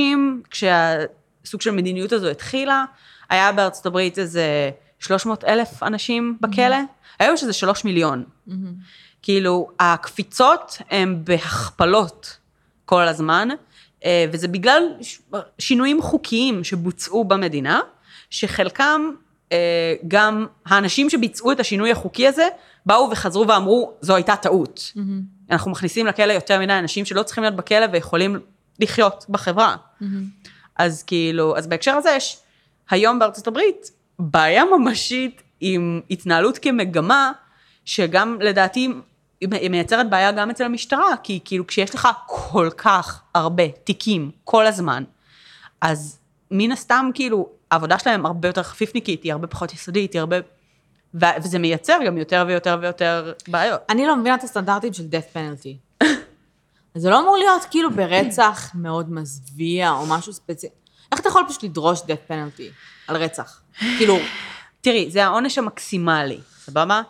Speaker 2: כשהסוג של מדיניות הזו התחילה, היה בארצות הברית איזה 300 אלף אנשים בכלא, היום יש איזה 3 מיליון. כאילו, הקפיצות הן בהכפלות כל הזמן, וזה בגלל שינויים חוקיים שבוצעו במדינה, שחלקם, אה, גם האנשים שביצעו את השינוי החוקי הזה, באו וחזרו ואמרו, זו הייתה טעות. אנחנו מכניסים לכלא יותר מדי אנשים שלא צריכים להיות בכלא ויכולים לחיות בחברה. אז כאילו, אז בהקשר הזה יש היום בארצות הברית בעיה ממשית עם התנהלות כמגמה, שגם לדעתי היא מייצרת בעיה גם אצל המשטרה, כי כאילו כשיש לך כל כך הרבה תיקים כל הזמן, אז מן הסתם כאילו העבודה שלהם הרבה יותר חפיפניקית, היא הרבה פחות יסודית, היא הרבה... וזה מייצר גם יותר ויותר ויותר בעיות.
Speaker 1: אני לא מבינה את הסטנדרטים של death penalty. זה לא אמור להיות כאילו ברצח מאוד מזוויע או משהו ספציפי. איך אתה יכול פשוט לדרוש death penalty על רצח? כאילו,
Speaker 2: תראי, זה העונש המקסימלי, סבבה?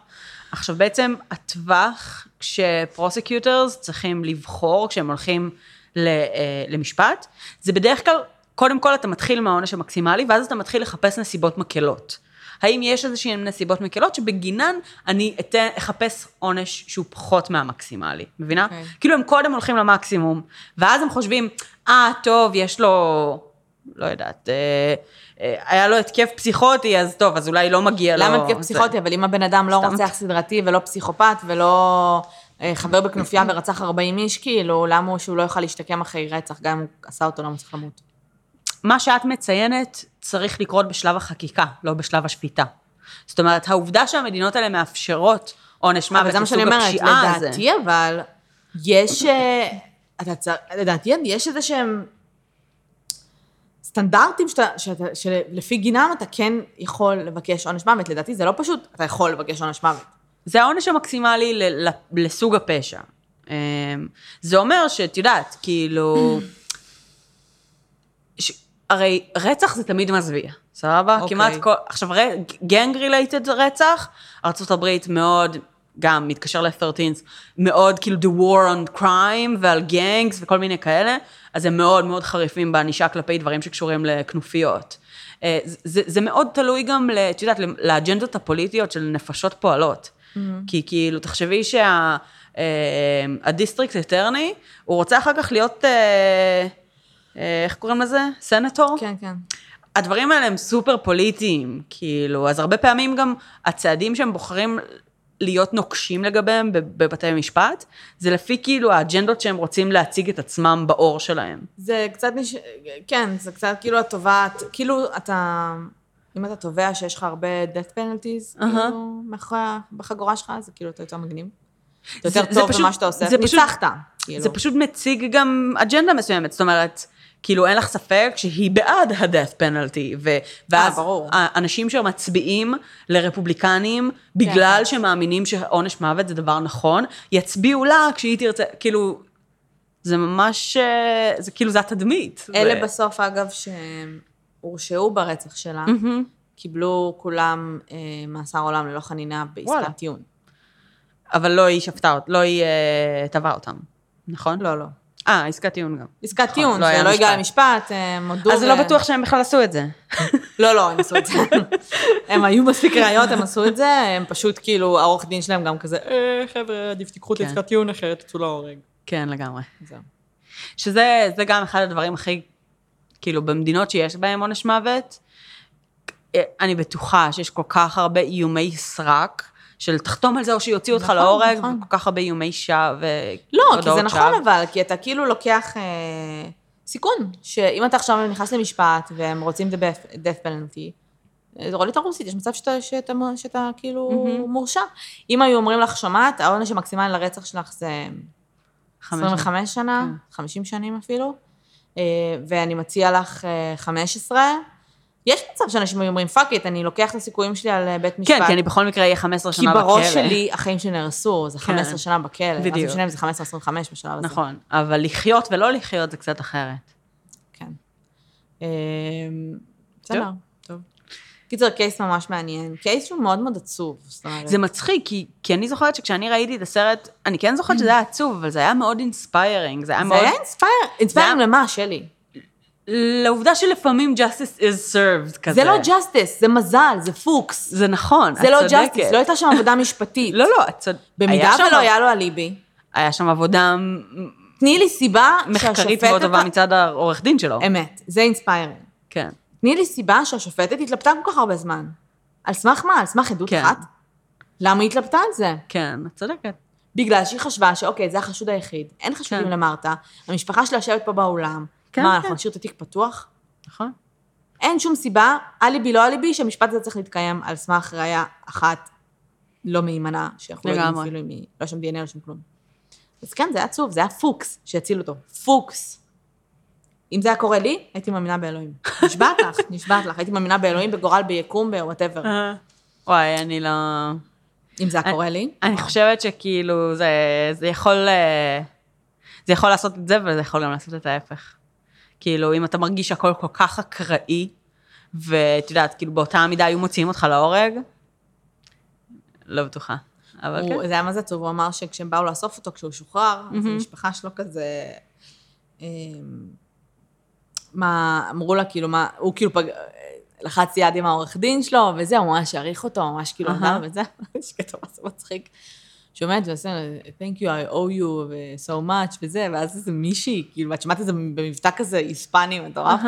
Speaker 2: עכשיו בעצם הטווח כשפרוסקיוטרס צריכים לבחור כשהם הולכים אה, למשפט, זה בדרך כלל, קודם כל אתה מתחיל מהעונש המקסימלי, ואז אתה מתחיל לחפש נסיבות מקלות. האם יש איזשהן נסיבות מקלות שבגינן אני אתן, אחפש עונש שהוא פחות מהמקסימלי, מבינה?
Speaker 1: אוקיי.
Speaker 2: כאילו הם קודם הולכים למקסימום, ואז הם חושבים, אה, טוב, יש לו, לא יודעת, אה, אה, היה לו התקף פסיכוטי, אז טוב, אז אולי לא מגיע לו...
Speaker 1: למה התקף
Speaker 2: זה."
Speaker 1: פסיכוטי? אבל אם הבן אדם לא. רוצח סדרתי ולא פסיכופת ולא אה, חבר בכנופיה ורצח 40 איש, כאילו, למה הוא שהוא לא יוכל להשתקם אחרי רצח, גם אם הוא עשה אותו לא צריך למות?
Speaker 2: מה שאת מציינת צריך לקרות בשלב החקיקה, לא בשלב השפיטה. זאת אומרת, העובדה שהמדינות האלה מאפשרות עונש
Speaker 1: אבל
Speaker 2: מוות
Speaker 1: זה מה שאני
Speaker 2: לסוג
Speaker 1: אומרת,
Speaker 2: הפשיעה הזה.
Speaker 1: לדעתי אבל, יש, אתה צריך, לדעתי יש איזה שהם סטנדרטים שאתה, שאתה, שלפי גינם אתה כן יכול לבקש עונש מוות, לדעתי זה לא פשוט, אתה יכול לבקש עונש מוות.
Speaker 2: זה העונש המקסימלי ל- ל- לסוג הפשע. אמ, זה אומר שאת יודעת, כאילו... ש... הרי רצח זה תמיד מזוויע, סבבה?
Speaker 1: אוקיי.
Speaker 2: כמעט כל... עכשיו. גנג רילייטד רצח, ארה"ב מאוד, גם מתקשר ל-13, מאוד כאילו the war on crime ועל גנגס וכל מיני כאלה, אז הם מאוד מאוד חריפים בענישה כלפי דברים שקשורים לכנופיות. אה, זה, זה מאוד תלוי גם, את יודעת, לאג'נדות הפוליטיות של נפשות פועלות. כי כאילו, תחשבי שה... ה district attorney, הוא רוצה אחר כך להיות, אה, אה, איך קוראים לזה? סנטור?
Speaker 1: כן, כן.
Speaker 2: הדברים האלה הם סופר פוליטיים, כאילו, אז הרבה פעמים גם הצעדים שהם בוחרים להיות נוקשים לגביהם בב- בבתי משפט, זה לפי כאילו האג'נדות שהם רוצים להציג את עצמם באור שלהם.
Speaker 1: זה קצת, נש... כן, זה קצת כאילו התובעת, כאילו אתה, אם אתה תובע שיש לך הרבה death penalties,
Speaker 2: אהה.
Speaker 1: כאילו, מאחורי, בחגורה שלך, זה כאילו אתה יותר מגניב.
Speaker 2: זה-
Speaker 1: יותר
Speaker 2: זה
Speaker 1: טוב
Speaker 2: פשוט-
Speaker 1: במה שאתה עושה,
Speaker 2: זה
Speaker 1: ניצחת, כאילו.
Speaker 2: זה פשוט מציג גם אג'נדה מסוימת, זאת אומרת, כאילו אין לך ספק שהיא בעד ה-death penalty, ו- ואז
Speaker 1: ברור.
Speaker 2: האנשים שמצביעים לרפובליקנים, בגלל
Speaker 1: כן.
Speaker 2: שהם מאמינים שעונש מוות זה דבר נכון, יצביעו לה כשהיא תרצה, כאילו, זה ממש, אה, זה כאילו, זה התדמית.
Speaker 1: אלה
Speaker 2: ו-
Speaker 1: בסוף, אגב, שהורשעו ברצח שלה,
Speaker 2: מהמם.
Speaker 1: קיבלו כולם אה, מאסר עולם ללא חנינה. בעסקת טיעון.
Speaker 2: אבל לא היא שפטה, לא היא אה, תבעה אותם, נכון?
Speaker 1: לא, לא.
Speaker 2: אה, עסקת טיעון גם.
Speaker 1: עסקת
Speaker 2: נכון,
Speaker 1: טיעון,
Speaker 2: לא
Speaker 1: זה לא הגיע
Speaker 2: משפט.
Speaker 1: למשפט, הם הודו.
Speaker 2: אז לא בטוח שהם בכלל עשו את זה.
Speaker 1: לא, לא, הם עשו את זה. הם היו מספיק ראיות, הם עשו את זה, הם פשוט כאילו, העורך דין שלהם גם כזה, אה, חבר'ה, עדיף תיקחו את
Speaker 2: כן.
Speaker 1: עסקת טיעון אחרת, תצאו להורג.
Speaker 2: כן, לגמרי. שזה זה גם אחד הדברים הכי, כאילו, במדינות שיש בהם עונש מוות, אה, אני בטוחה שיש כל כך הרבה איומי סרק, של תחתום על זה או שיוציאו אותך
Speaker 1: נכון,
Speaker 2: להורג,
Speaker 1: נכון.
Speaker 2: וכל כך הרבה איומי שווא
Speaker 1: לא, כי
Speaker 2: והודעות
Speaker 1: זה נכון
Speaker 2: שווא.
Speaker 1: אבל, כי אתה כאילו לוקח אה, סיכון, שאם אתה עכשיו נכנס למשפט והם רוצים את ה-death penalty, אה, רולית הרוסית, יש מצב שאתה, שאתה, שאתה כאילו מורשע. אם היו אומרים לך, שומעת, העונש המקסימלי לרצח שלך זה
Speaker 2: חמש
Speaker 1: 25 שנה,
Speaker 2: כן.
Speaker 1: 50 שנים אפילו, אה, ואני מציע לך אה, 15, יש מצב שאנשים היו אומרים, fuck it, אני לוקח את הסיכויים שלי על אה, בית משפט.
Speaker 2: כן, כי אני בכל מקרה אהיה 15
Speaker 1: כי
Speaker 2: שנה בכלא.
Speaker 1: בראש שלי החיים שלי נהרסו, זה
Speaker 2: כן.
Speaker 1: 15 שנה בכלא. אז
Speaker 2: בדיוק.
Speaker 1: משנה אם זה 15-25 בשלב הזה.
Speaker 2: נכון, אבל לחיות ולא לחיות זה קצת אחרת.
Speaker 1: כן. אמ, בסדר, טוב. קיצר, case ממש מעניין. case שהוא מאוד מאוד עצוב. זאת אומרת,
Speaker 2: זה מצחיק, כי, כי אני זוכרת שכשאני ראיתי את הסרט, אני כן זוכרת שזה היה עצוב, אבל זה היה מאוד inspiring, זה היה
Speaker 1: זה
Speaker 2: מאוד...
Speaker 1: היה inspire
Speaker 2: היה-
Speaker 1: למה, שלי?
Speaker 2: לעובדה שלפעמים justice is served כזה.
Speaker 1: זה לא justice, זה מזל, זה פוקס.
Speaker 2: זה נכון,
Speaker 1: זה לא
Speaker 2: את צודקת.
Speaker 1: justice, לא הייתה שם עבודה משפטית.
Speaker 2: לא, לא, את צודקת.
Speaker 1: במידה ולא היה לו אליבי,
Speaker 2: היה שם עבודה
Speaker 1: תני לי סיבה
Speaker 2: מחקרית
Speaker 1: שהשופטת...
Speaker 2: מאוד טובה מצד העורך דין שלו.
Speaker 1: אמת, זה inspiring.
Speaker 2: כן.
Speaker 1: תני לי סיבה שהשופטת התלבטה כל כך הרבה זמן. על סמך מה? על סמך עדות
Speaker 2: כן.
Speaker 1: אחת? למה היא התלבטה על זה?
Speaker 2: כן, את צודקת.
Speaker 1: בגלל שהיא חשבה שאוקיי, זה החשוד היחיד, אין חשודים
Speaker 2: כן.
Speaker 1: למרתה, המשפחה שלה יושבת פה באולם,
Speaker 2: כן,
Speaker 1: מה,
Speaker 2: כן.
Speaker 1: אנחנו נשאיר את התיק פתוח?
Speaker 2: נכון.
Speaker 1: אין שום סיבה, אליבי לא אליבי, שהמשפט הזה צריך להתקיים על סמך ראייה אחת לא מהימנה, שאנחנו לא יודעים. אפילו אם היא, לא שם דנ"א, לא שם כלום. אז כן, זה היה עצוב, זה היה פוקס שהציל אותו. פוקס. אם זה היה קורה לי, הייתי מאמינה באלוהים. נשבעת לך, נשבעת לך, הייתי מאמינה באלוהים, בגורל, ביקום, ב whatever.
Speaker 2: וואי, אני לא...
Speaker 1: אם זה היה קורה לי.
Speaker 2: אני חושבת שכאילו זה, זה יכול... אה, זה יכול לעשות את זה, וזה יכול גם לעשות את ההפך. כאילו, אם אתה מרגיש שהכל כל כך אקראי, ואת יודעת, כאילו באותה מידה היו מוציאים אותך להורג, לא בטוחה. אבל
Speaker 1: הוא,
Speaker 2: כן.
Speaker 1: זה היה מה זה עצוב, הוא אמר שכשהם באו לאסוף אותו, כשהוא שוחרר, אז המשפחה שלו כזה... אמ, מה, אמרו לה, כאילו, מה, הוא כאילו פג... לחץ יד עם העורך דין שלו, וזה, הוא ממש העריך אותו, ממש כאילו. נדל וזה, יש מה זה מצחיק. שעומד ועושה, thank you, I owe you, so much, וזה, ואז איזה מישהי, כאילו, ואת שמעת את זה במבטא כזה היספני מטורף.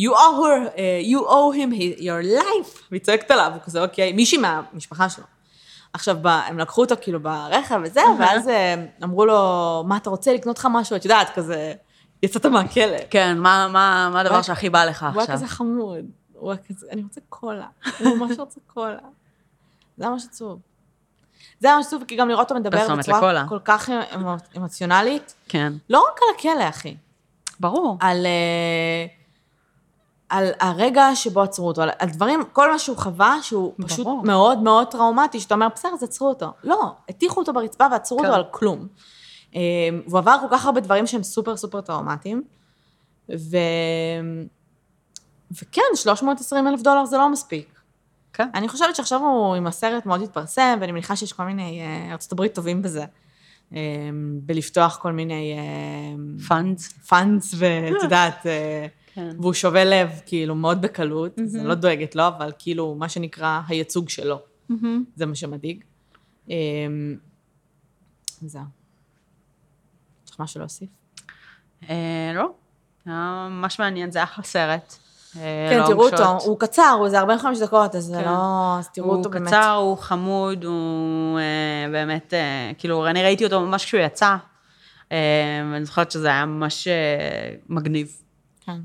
Speaker 1: you owe her, uh, you owe him his, your life, והיא צועקת עליו, הוא כזה, אוקיי, מישהי מהמשפחה שלו. עכשיו, ב, הם לקחו אותו כאילו ברכב וזהו, ואז אה, אמרו לו, מה, אתה רוצה לקנות לך משהו? את יודעת, כזה, יצאת מהכלא.
Speaker 2: כן, מה, מה, מה הדבר
Speaker 1: הוא-
Speaker 2: שהכי בא לך
Speaker 1: הוא היה
Speaker 2: עכשיו?
Speaker 1: כזה חמוד, הוא היה כזה, אני רוצה קולה, אני ממש רוצה קולה. זה היה ממש עצוב. זה היה ממש כי גם לראות אותו מדבר בצורה. כל כך אמו- אמוציונלית,
Speaker 2: כן,
Speaker 1: לא רק על הכלא, אחי.
Speaker 2: ברור.
Speaker 1: על, אה, על הרגע שבו עצרו אותו, על, על דברים, כל מה שהוא חווה, שהוא פשוט
Speaker 2: ברור.
Speaker 1: מאוד מאוד טראומטי, שאתה אומר, בסדר, אז עצרו אותו. לא, הטיחו אותו ברצפה ועצרו
Speaker 2: כן.
Speaker 1: אותו על כלום. אה, והוא עבר כל כך הרבה דברים שהם סופר סופר טראומטיים, ו... וכן, 320 אלף דולר זה לא מספיק.
Speaker 2: כן.
Speaker 1: אני חושבת שעכשיו הוא עם הסרט מאוד התפרסם, ואני מניחה שיש כל מיני, אה, ארצות הברית טובים בזה. אה, בלפתוח כל מיני... אה,
Speaker 2: funds.
Speaker 1: funds, ואת יודעת,
Speaker 2: כן.
Speaker 1: והוא שובה לב, כאילו, מאוד בקלות, אז אני לא דואגת לו, אבל כאילו, מה שנקרא, הייצוג שלו, זה מה שמדאיג. זהו. יש לך משהו להוסיף?
Speaker 2: לא, ממש מעניין, זה אחלה סרט. אה,
Speaker 1: כן,
Speaker 2: long
Speaker 1: תראו
Speaker 2: shot.
Speaker 1: אותו, הוא קצר, הוא איזה 45 דקות, אז זה
Speaker 2: כן.
Speaker 1: לא... אז תראו אותו
Speaker 2: הוא
Speaker 1: באמת.
Speaker 2: קצר, הוא חמוד, הוא אה, באמת, אה, כאילו, אני ראיתי אותו ממש כשהוא יצא, אה, ואני זוכרת שזה היה ממש אה, מגניב.
Speaker 1: כן.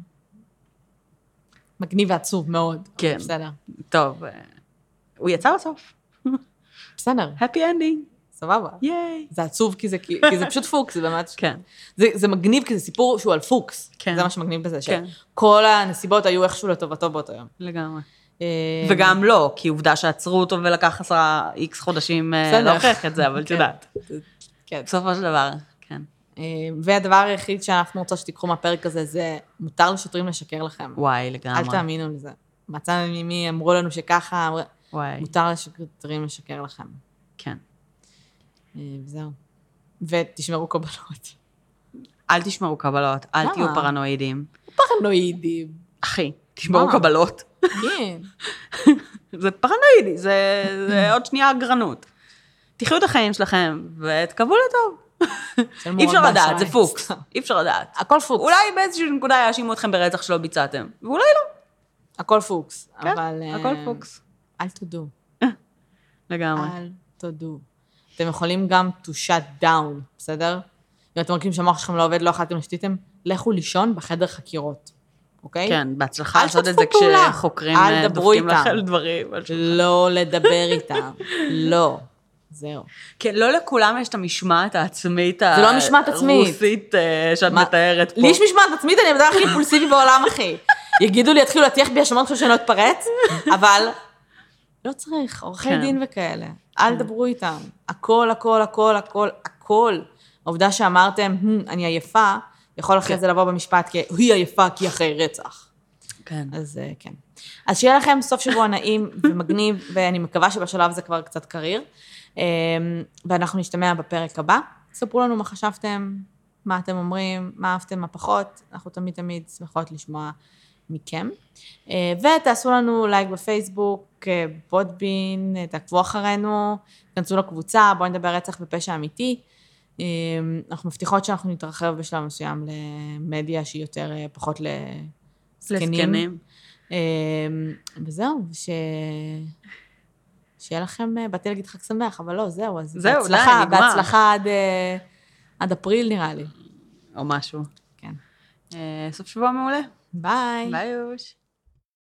Speaker 1: מגניב ועצוב מאוד.
Speaker 2: כן.
Speaker 1: בסדר.
Speaker 2: טוב, אה, הוא יצא בסוף.
Speaker 1: בסדר,
Speaker 2: Happy ending,
Speaker 1: סבבה.
Speaker 2: ייי.
Speaker 1: זה עצוב כי זה, כי כי זה פשוט פוקס, זה באמת...
Speaker 2: כן.
Speaker 1: זה, זה מגניב כי זה סיפור שהוא על פוקס.
Speaker 2: כן.
Speaker 1: זה מה שמגניב בזה,
Speaker 2: כן.
Speaker 1: שכל הנסיבות היו איכשהו לטובתו באותו יום.
Speaker 2: לגמרי.
Speaker 1: אה,
Speaker 2: וגם לא, כי עובדה שעצרו אותו ולקח עשרה איקס חודשים אה. להוכיח את זה, אבל את
Speaker 1: כן.
Speaker 2: יודעת.
Speaker 1: כן.
Speaker 2: בסופו של דבר, כן.
Speaker 1: אה, והדבר היחיד שאנחנו רוצות שתיקחו מהפרק הזה, זה מותר לשוטרים לשקר לכם.
Speaker 2: וואי, לגמרי.
Speaker 1: אל תאמינו לזה. מצאנו ממי אמרו לנו שככה, אמרו-
Speaker 2: וואי,
Speaker 1: מותר לשוטרים לשקר לכם.
Speaker 2: כן.
Speaker 1: אה, וזהו. ותשמרו קבלות.
Speaker 2: אל תשמרו קבלות, אל תהיו? פרנואידים.
Speaker 1: פרנואידים.
Speaker 2: אחי, תשמרו? קבלות.
Speaker 1: כן.
Speaker 2: זה פרנואידי, זה, זה עוד שנייה אגרנות. תחיו את החיים שלכם ותקוו לטוב. אי אפשר לדעת, זה. פוקס. אי אפשר לדעת.
Speaker 1: הכל פוקס.
Speaker 2: אולי באיזושהי נקודה יאשימו אתכם ברצח שלא ביצעתם, ואולי לא.
Speaker 1: הכל פוקס.
Speaker 2: כן,
Speaker 1: אבל... אה,
Speaker 2: הכל פוקס.
Speaker 1: אל תודו.
Speaker 2: לגמרי.
Speaker 1: אל תודו. אתם יכולים גם to shut down, בסדר? אם אתם מרגישים שהמוח שלכם לא עובד, לא אכלתם, שתיתם, לכו לישון בחדר חקירות, אוקיי?
Speaker 2: כן, בהצלחה לעשות את זה
Speaker 1: פעולה.
Speaker 2: כשחוקרים
Speaker 1: אל
Speaker 2: אה, דופקים. על דברים.
Speaker 1: לא לדבר איתם. לא. זהו.
Speaker 2: כן, לא לכולם יש את המשמעת העצמית
Speaker 1: זה לא משמעת עצמית.
Speaker 2: הרוסית אה, שאת
Speaker 1: מה-
Speaker 2: מתארת פה.
Speaker 1: לי יש משמעת עצמית, אני הבן הכי אימפולסיבי בעולם, אחי. יגידו לי, יתחילו להטיח בי האשמות עכשיו שאני לא אתפרץ, אבל לא צריך, עורכי
Speaker 2: כן.
Speaker 1: דין וכאלה. אל דברו איתם. הכל, הכל, הכל, הכל, הכל. העובדה שאמרתם, "הם, אני עייפה, יכול אחרי
Speaker 2: כן.
Speaker 1: זה לבוא במשפט כי היא עייפה כי אחרי רצח.
Speaker 2: כן.
Speaker 1: אז אה, כן. אז שיהיה לכם סוף שבוע נעים ומגניב, ואני מקווה שבשלב הזה כבר קצת קריר. אה, ואנחנו נשתמע בפרק הבא. ספרו לנו מה חשבתם, מה אתם אומרים, מה אהבתם, מה פחות. אנחנו תמיד תמיד שמחות לשמוע מכם. אה, ותעשו לנו לייק בפייסבוק, אה, פודבין, אה, תעקבו אחרינו, תכנסו לקבוצה, בואו נדבר רצח ופשע אמיתי. אה, אנחנו מבטיחות שאנחנו נתרחב בשלב מסוים למדיה שהיא יותר, פחות לזקנים.
Speaker 2: לזקנים.
Speaker 1: וזהו, ש... שיהיה לכם, באתי להגיד חג שמח, אבל לא, זהו, אז
Speaker 2: זהו,
Speaker 1: בהצלחה,
Speaker 2: די, נגמר.
Speaker 1: בהצלחה עד, עד אפריל נראה לי.
Speaker 2: או משהו.
Speaker 1: כן.
Speaker 2: סוף שבוע מעולה.
Speaker 1: ביי.
Speaker 2: ביי יוש.